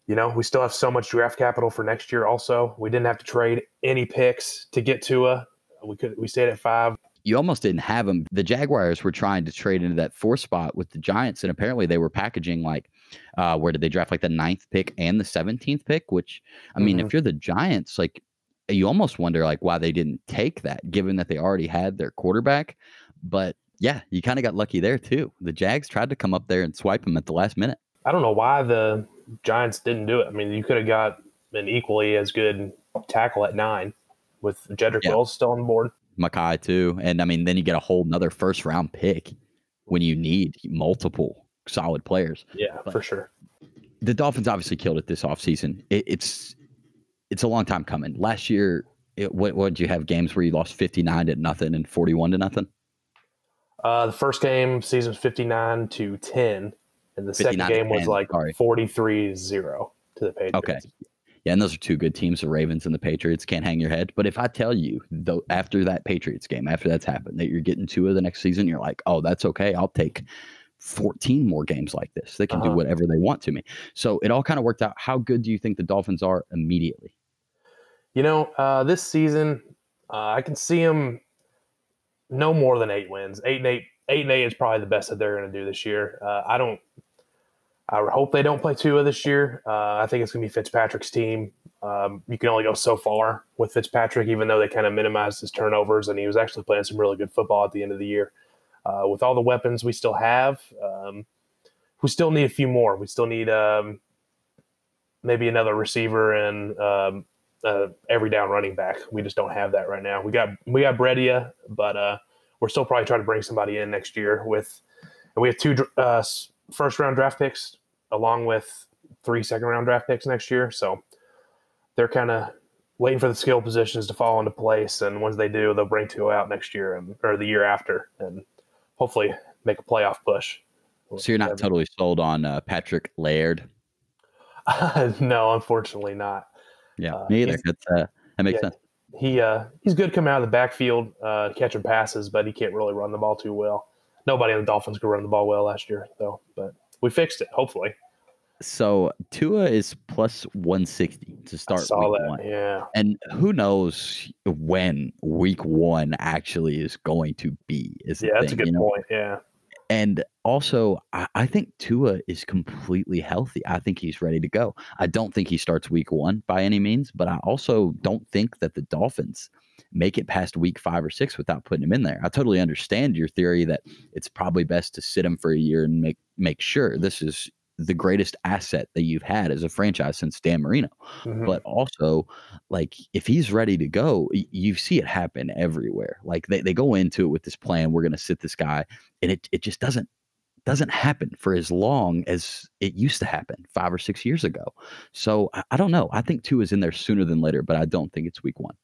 you know we still have so much draft capital for next year. Also, we didn't have to trade any picks to get Tua. We could we stayed at five. You almost didn't have them. The Jaguars were trying to trade into that four spot with the Giants, and apparently they were packaging like, uh, where did they draft like the ninth pick and the seventeenth pick? Which, I mean, if you're the Giants, like, you almost wonder like why they didn't take that, given that they already had their quarterback. But yeah, you kind of got lucky there too. The Jags tried to come up there and swipe them at the last minute. I don't know why the Giants didn't do it. I mean, you could have got an equally as good tackle at nine with Jedrick Yeah. Wills still on board. Mekhi too, and I mean, then you get a whole another first round pick when you need multiple solid players. Yeah, But- for sure. the Dolphins obviously killed it this offseason. It, it's it's a long time coming. Last year, it, what what did you have games where you lost fifty nine to nothing and forty one to nothing? Uh, the first game, season 59 to 10, and the second 59 to game was like sorry. 43 0 to the Patriots. Okay. Yeah, and those are two good teams. The Ravens and the Patriots can't hang your head. But if I tell you though after that Patriots game, after that's happened, that you're getting two of the next season, you're like, oh, that's okay. I'll take 14 more games like this. They can do Uh-huh. whatever they want to me. So it all kind of worked out. How good do you think the Dolphins are immediately? You know, uh, this season, uh, I can see them no more than eight wins. Eight and eight, eight and eight is probably the best that they're going to do this year. Uh, I don't. I hope they don't play Tua this year. Uh, I think it's going to be Fitzpatrick's team. Um, you can only go so far with Fitzpatrick, even though they kind of minimized his turnovers, and he was actually playing some really good football at the end of the year. Uh, with all the weapons we still have, um, we still need a few more. We still need um, maybe another receiver and uh, every down running back. We just don't have that right now. We got we got Breida, but uh, we're still probably trying to bring somebody in next year. With and we have two uh, first round draft picks along with three second round draft picks next year. So they're kind of waiting for the skill positions to fall into place, and once they do, they'll bring two out next year and or the year after, and hopefully make a playoff push. So you're not totally sold on uh, Patrick Laird. no, unfortunately not. Yeah, Uh, me either. uh, that makes yeah. sense. he uh, he's good coming out of the backfield, uh, catching passes, but he can't really run the ball too well. Nobody on the Dolphins could run the ball well last year, though. But we fixed it, hopefully. So Tua is plus 160 to start saw week that. one. Yeah, And who knows when week one actually is going to be? Is yeah, that's a good you know? point. Yeah, And also, I, I think Tua is completely healthy. I think he's ready to go. I don't think he starts week one by any means, but I also don't think that the Dolphins make it past week five or six without putting him in there. I totally understand your theory that it's probably best to sit him for a year and make make sure this is the greatest asset that you've had as a franchise since Dan Marino. Mhm. but also like if he's ready to go you see it happen everywhere. Like they, they go into it with this plan we're going to sit this guy and it, it just doesn't doesn't happen for as long as it used to happen five or six years ago. So i, I don't know. I think Tua is in there sooner than later but i don't think it's week one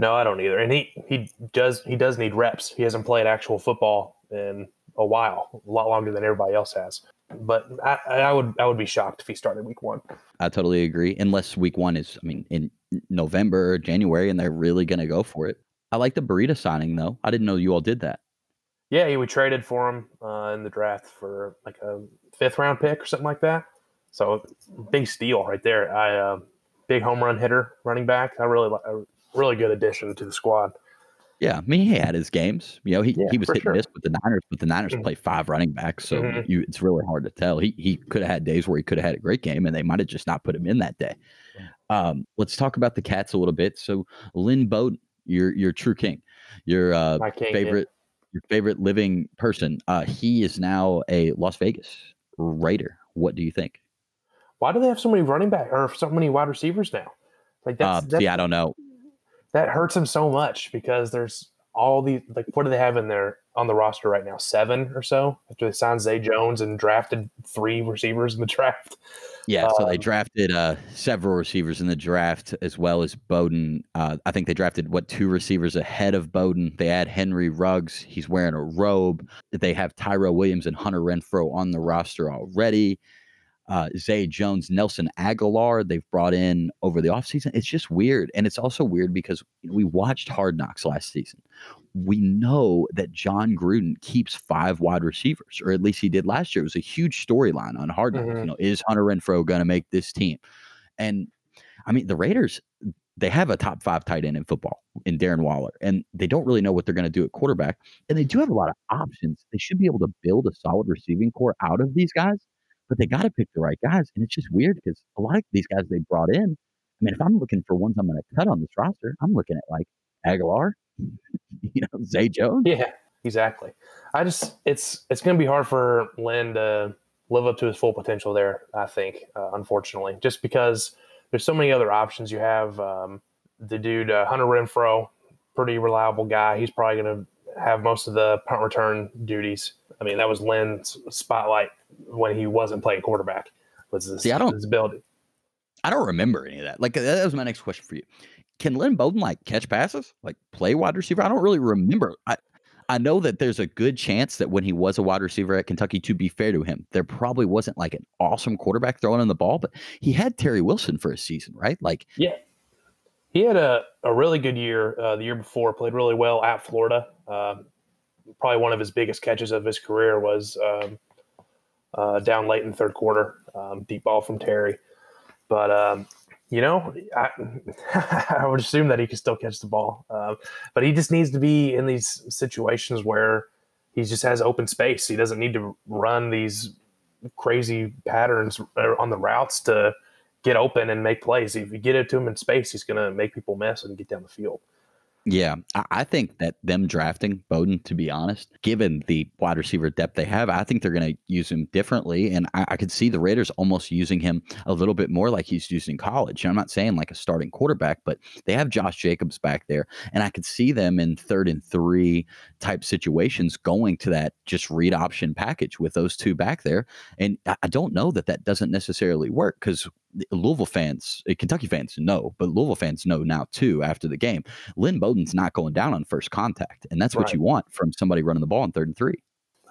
no, I don't either. And he he does he does need reps. He hasn't played actual football in a while, a lot longer than everybody else has. But I, I would I would be shocked if he started week one. i totally agree unless week one is i mean in november or january and they're really going to go for it i like the burrito signing though i didn't know you all did that Yeah, he, we traded for him uh, in the draft for like a fifth round pick or something like that. So big steal right there. I uh, big home run hitter, running back. I really like a really good addition to the squad. Yeah, I mean he had his games. You know, he, Yeah, he was hit sure. and miss with the Niners, but the Niners Mhm. play five running backs, so Mhm. you it's really hard to tell. He he could have had days where he could have had a great game, and they might have just not put him in that day. Um, let's talk about the Cats a little bit. So Lynn Bowden, your your true king, your uh, king, yeah. favorite your favorite living person. Uh, he is now a Las Vegas Raider. What do you think? Why do they have so many running back or so many wide receivers now? Like that's, Uh, that's see, I don't know. That hurts them so much because there's all these like what do they have in there on the roster right now? Seven or so after they signed Zay Jones and drafted three receivers in the draft. Yeah, so they Um, drafted uh, several receivers in the draft as well as Bowden. Uh, I think they drafted what two receivers ahead of Bowden. They add Henry Ruggs. He's wearing a robe. They have Tyro Williams and Hunter Renfrow on the roster already. Uh, Zay Jones, Nelson Agholor, they've brought in over the offseason. It's just weird. And it's also weird because we watched Hard Knocks last season. We know that Jon Gruden keeps five wide receivers, or at least he did last year. It was a huge storyline on Hard Knocks. Mhm. You know, is Hunter Renfrow going to make this team? And I mean, the Raiders, they have a top five tight end in football in Darren Waller, and they don't really know what they're going to do at quarterback. And they do have a lot of options. They should be able to build a solid receiving corps out of these guys, but they got to pick the right guys. And it's just weird because a lot of these guys they brought in. I mean, if I'm looking for ones I'm going to cut on this roster, I'm looking at like Agholor, you know, Zay Jones. Yeah, exactly. I just it's it's going to be hard for Lynn to live up to his full potential there. I think, uh, unfortunately, just because there's so many other options. You have um, the dude uh, Hunter Renfrow, pretty reliable guy. He's probably going to have most of the punt return duties. I mean, that was Lynn's spotlight when he wasn't playing quarterback. Was his, See, I don't- his ability? I don't remember any of that. Like that was my next question for you. Can Lynn Bowden like catch passes, like play wide receiver? I don't really remember. I I know that there's a good chance that when he was a wide receiver at Kentucky, to be fair to him, there probably wasn't like an awesome quarterback throwing him the ball, but he had Terry Wilson for a season, right? Like, Yeah. He had a, a really good year uh, the year before, played really well at Florida. Um, probably one of his biggest catches of his career was um, uh, down late in the third quarter, um, deep ball from Terry. But, um, you know, I, I would assume that he could still catch the ball. Um, but he just needs to be in these situations where he just has open space. He doesn't need to run these crazy patterns uh, on the routes to get open and make plays. If you get it to him in space, he's going to make people miss and get down the field. Yeah, I, think that them drafting Bowden, to be honest, given the wide receiver depth they have, I think they're going to use him differently. And I, I could see the Raiders almost using him a little bit more like he's used in college. And I'm not saying like a starting quarterback, but they have Josh Jacobs back there. And I could see them in third and three type situations going to that just read option package with those two back there. And I, I don't know that that doesn't necessarily work because Louisville fans, uh, Kentucky fans know, but Louisville fans know now too after the game. Lynn Bowden's not going down on first contact. And that's what Right. you want from somebody running the ball in third and three.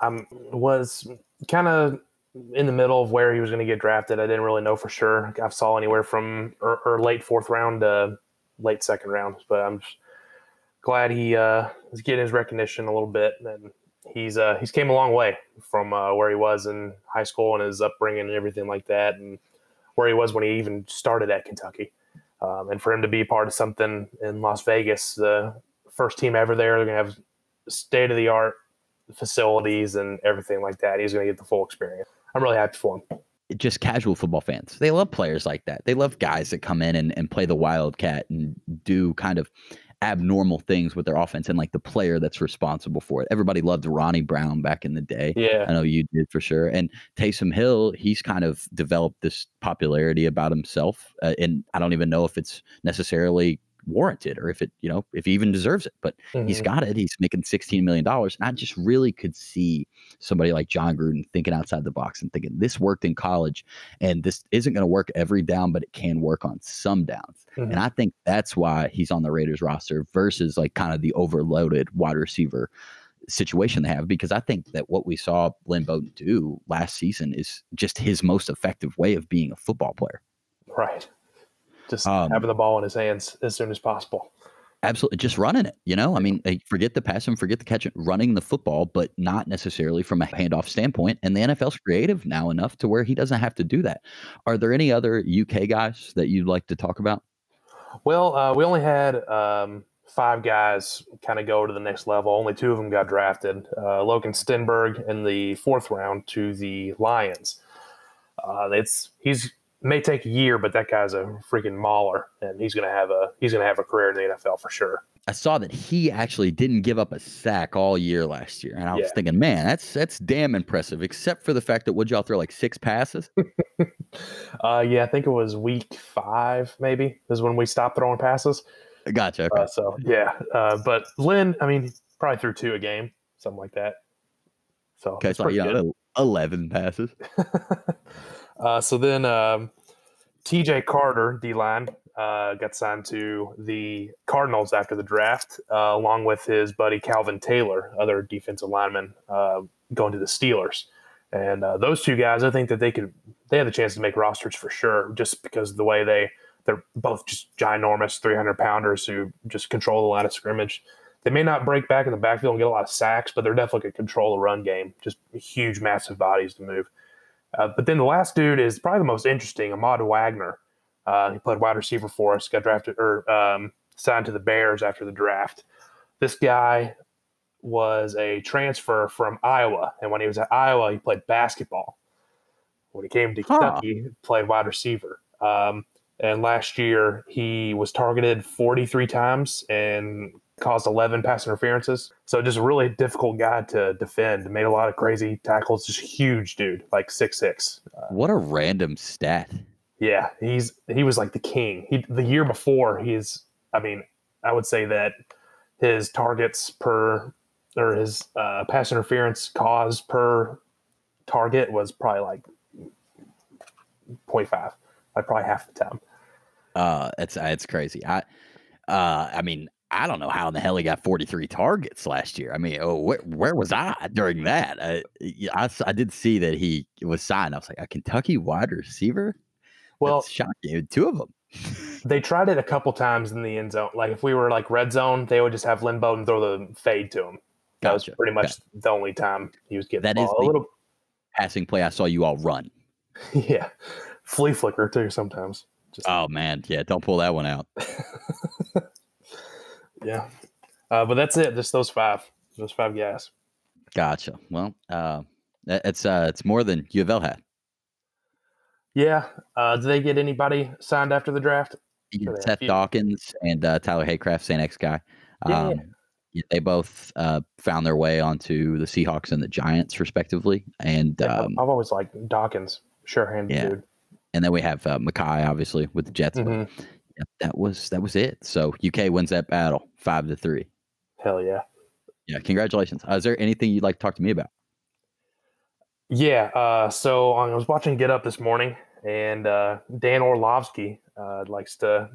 I was kind of in the middle of where he was going to get drafted. I didn't really know for sure. I saw anywhere from or, or late fourth round to late second round, but I'm just glad he uh, is getting his recognition a little bit. And he's uh, he's came a long way from uh, where he was in high school and his upbringing and everything like that, and where he was when he even started at Kentucky. Um, and for him to be part of something in Las Vegas, the first team ever there, they're going to have state of the art facilities and everything like that. He's going to get the full experience. I'm really happy for him. Just casual football fans. They love players like that. They love guys that come in and, and play the wildcat and do kind of abnormal things with their offense and like the player that's responsible for it. Everybody loved Ronnie Brown back in the day. Yeah. I know you did for sure. And Taysom Hill, he's kind of developed this popularity about himself, uh, and I don't even know if it's necessarily warranted or if it, you know, if he even deserves it. But he's Mhm. got it. He's making sixteen million dollars, and I just really could see somebody like Jon Gruden thinking outside the box and thinking this worked in college, and this isn't going to work every down, but it can work on some downs. Mhm. And I think that's why he's on the Raiders roster versus like kind of the overloaded wide receiver situation they have because I think that what we saw Lynn Bowden do last season is just his most effective way of being a football player. Right. Just Um, having the ball in his hands as soon as possible. Absolutely, just running it. You know, I mean, forget the pass and forget the catch, running the football, but not necessarily from a handoff standpoint. And the NFL's creative now enough to where he doesn't have to do that. Are there any other UK guys that you'd like to talk about? Well, uh, we only had um, five guys kind of go to the next level. Only two of them got drafted. Uh, Logan Stenberg in the fourth round to the Lions. Uh, it's he's may take a year, but that guy's a freaking mauler, and he's gonna have a he's gonna have a career in the NFL for sure. I saw that he actually didn't give up a sack all year last year, and I was Yeah. thinking, man, that's that's damn impressive. Except for the fact that would y'all throw like six passes? Uh, yeah, I think it was week five, maybe is when we stopped throwing passes. gotcha. Okay. Uh, so yeah, uh, but Lynn, I mean, probably threw two a game, something like that. So okay, so good. eleven passes. uh, so then um, TJ Carter, D line, uh, got signed to the Cardinals after the draft, uh, along with his buddy Calvin Taylor, other defensive lineman, uh, going to the Steelers. And uh, those two guys, I think that they could, they had the chance to make rosters for sure, just because of the way they, they're both just ginormous 300 pounders who just control the line of scrimmage. They may not break back in the backfield and get a lot of sacks, but they're definitely going to control the run game. Just huge, massive bodies to move. Uh, but then the last dude is probably the most interesting, Ahmad Wagner. Uh, he played wide receiver for us, got drafted or um, signed to the Bears after the draft. This guy was a transfer from Iowa, and when he was at Iowa, he played basketball. When he came to Huh. Kentucky, he played wide receiver. Um, and last year, he was targeted 43 times and caused 11 pass interferences. So just a really difficult guy to defend. Made a lot of crazy tackles. Just huge dude, like six six. What a random stat. Yeah, he's he was like the king. He the year before he's I mean, I would say that his targets per or his uh, pass interference cause per target was probably like 0.5, like probably half the time. Uh, it's it's crazy. I, uh, I mean, I don't know how in the hell he got 43 targets last year. I mean, oh, where, where was I during that? I, I, I did see that he was signed. I was like, a Kentucky wide receiver. Well, That's shocking. Two of them. they tried it a couple times in the end zone. Like if we were like red zone, they would just have Lynn Bowden throw the fade to him. That was pretty much Okay. the only time he was getting That the is the- a little. Passing play. I saw you all run. Yeah, flea flicker too sometimes. Just Oh man, yeah. Don't pull that one out. yeah, uh, but that's it. Just those five. Those five guys. Gotcha. Well, uh, it's uh, it's more than U of L had. Yeah. Uh, did they get anybody signed after the draft? You Sure got they have Seth. Dawkins and uh, Tyler Haycraft, St. X guy. Yeah. Um, yeah, they both uh, found their way onto the Seahawks and the Giants, respectively. And Yeah, um, I've always liked Dawkins. Sure handed Yeah. dude. and then we have uh, Mekhi, obviously, with the Jets. Mhm. yeah, that was that was it. So UK wins that battle, five to three. Hell yeah. Yeah, congratulations. Uh, is there anything you'd like to talk to me about? Yeah. Uh, so I was watching Get Up this morning, and uh, Dan Orlovsky uh, likes to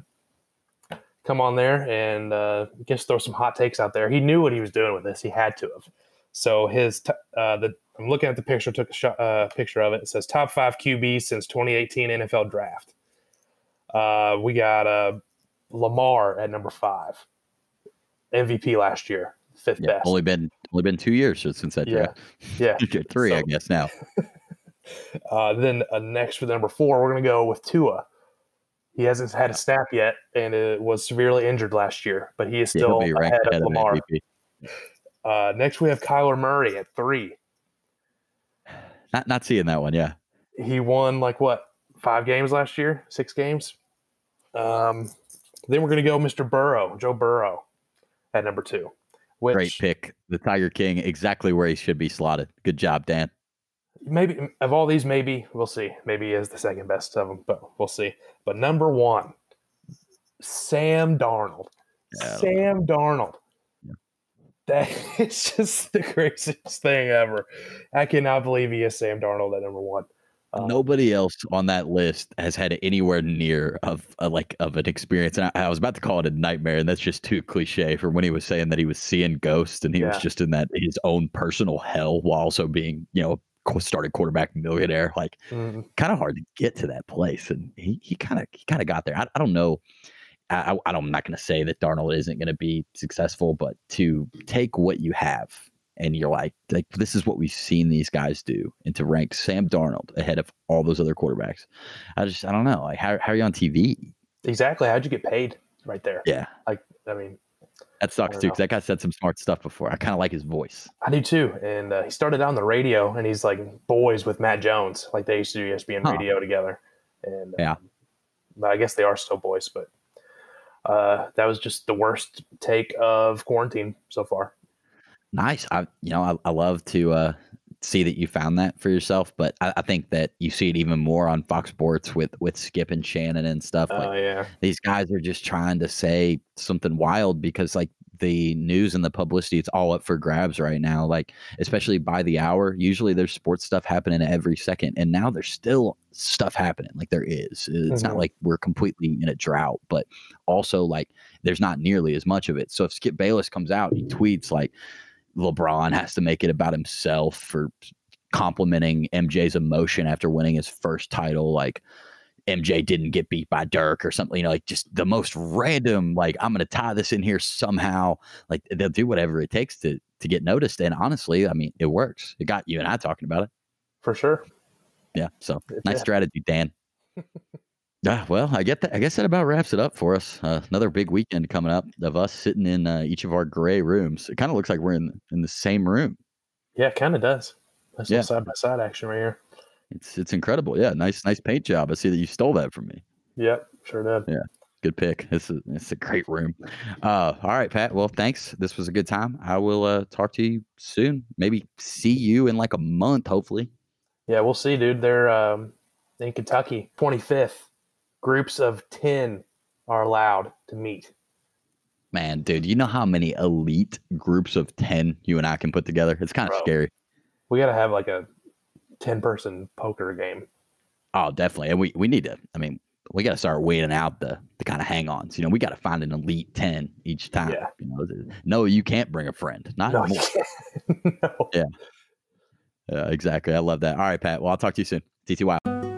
come on there and uh, just throw some hot takes out there. He knew what he was doing with this. He had to have. So his t- uh, the I'm looking at the picture. Took a shot, uh, picture of it. It says top five QBs since 2018 NFL Draft. Uh, we got uh, Lamar at number five, MVP last year, fifth Yeah, best. only been only been two years since that Yeah. draft. yeah. Three, I guess now. Uh, then uh, next for the number four, we're going to go with Tua. He hasn't had a snap yet and it was severely injured last year, but he is still ranked ahead ahead of of Lamar. Uh, next, we have Kyler Murray at three. Not not seeing that one. Yeah, He won like what five games last year, six games. Um, then we're going to go Mr. Burrow, Joe Burrow, at number two. Which great pick. The Tiger King, exactly where he should be slotted. Good job, Dan. maybe of all these, maybe we'll see. Maybe he is the second best of them, but we'll see. But number one, Sam Darnold. Yeah, I don't Sam Darnold. Yeah. That is just the craziest thing ever. I cannot believe he is Sam Darnold at number one. Um, Nobody else on that list has had anywhere near of a, like of an experience. And I, I was about to call it a nightmare, and that's just too cliche for when he was saying that he was seeing ghosts and he was just in that his own personal hell while also being, you know, started quarterback millionaire. Like mm, kind of hard to get to that place, and he he kind of he kind of got there. I, I don't know I, I, I'm not going to say that Darnold isn't going to be successful, but to take what you have and you're like, like this is what we've seen these guys do, and to rank Sam Darnold ahead of all those other quarterbacks, I just I don't know. Like how how are you on TV? Exactly. How'd you get paid right there? Yeah, Like I mean, that sucks too. Because that guy said some smart stuff before. I kind of like his voice. I do too. And uh, he started on the radio, and he's like boys with Matt Jones, like they used to do ESPN Huh. radio together. And Yeah. but I guess they are still boys. But uh, that was just the worst take of quarantine so far. Nice. I you know I, I love to uh, see that you found that for yourself, but I, I think that you see it even more on Fox Sports with with Skip and Shannon and stuff. Oh Like yeah, these guys are just trying to say something wild because like the news and the publicity it's all up for grabs right now like especially by the hour usually there's sports stuff happening every second and now there's still stuff happening like there is it's not Mhm. like we're completely in a drought but also like there's not nearly as much of it so if skip bayless comes out he tweets like lebron has to make it about himself for complimenting mj's emotion after winning his first title like MJ didn't get beat by Dirk or something, you know, like just the most random, like I'm gonna tie this in here somehow. Like they'll do whatever it takes to to get noticed. And honestly, I mean, it works. It got you and I talking about it. for sure. Yeah. So nice strategy, Dan. Yeah, well, I get that. I guess that about wraps it up for us. Uh, another big weekend coming up of us sitting in uh, each of our gray rooms. It kind of looks like we're in in the same room. Yeah, it kind of does. That's Yeah. side by side action right here. It's it's incredible. Yeah, nice nice paint job. I see that you stole that from me. Yep, sure did. Yeah, good pick. It's a it's a great room. Uh, all right, Pat. Well, thanks. This was a good time. I will uh, talk to you soon. Maybe see you in like a month, hopefully. Yeah, we'll see, dude. They're um, in Kentucky, 25th. Groups of 10 are allowed to meet. Man, dude, you know how many elite groups of ten you and I can put together? It's kind of Bro. scary. We got to have like a 10 person poker game. Oh, definitely. And we we need to. I mean, we got to start weeding out the the kind of hang-ons. You know, we got to find an elite ten each time. Yeah. You know, no, you can't bring a friend. Not No, anymore. you can't. Yeah, exactly. I love that. All right, Pat. Well, I'll talk to you soon. TTY.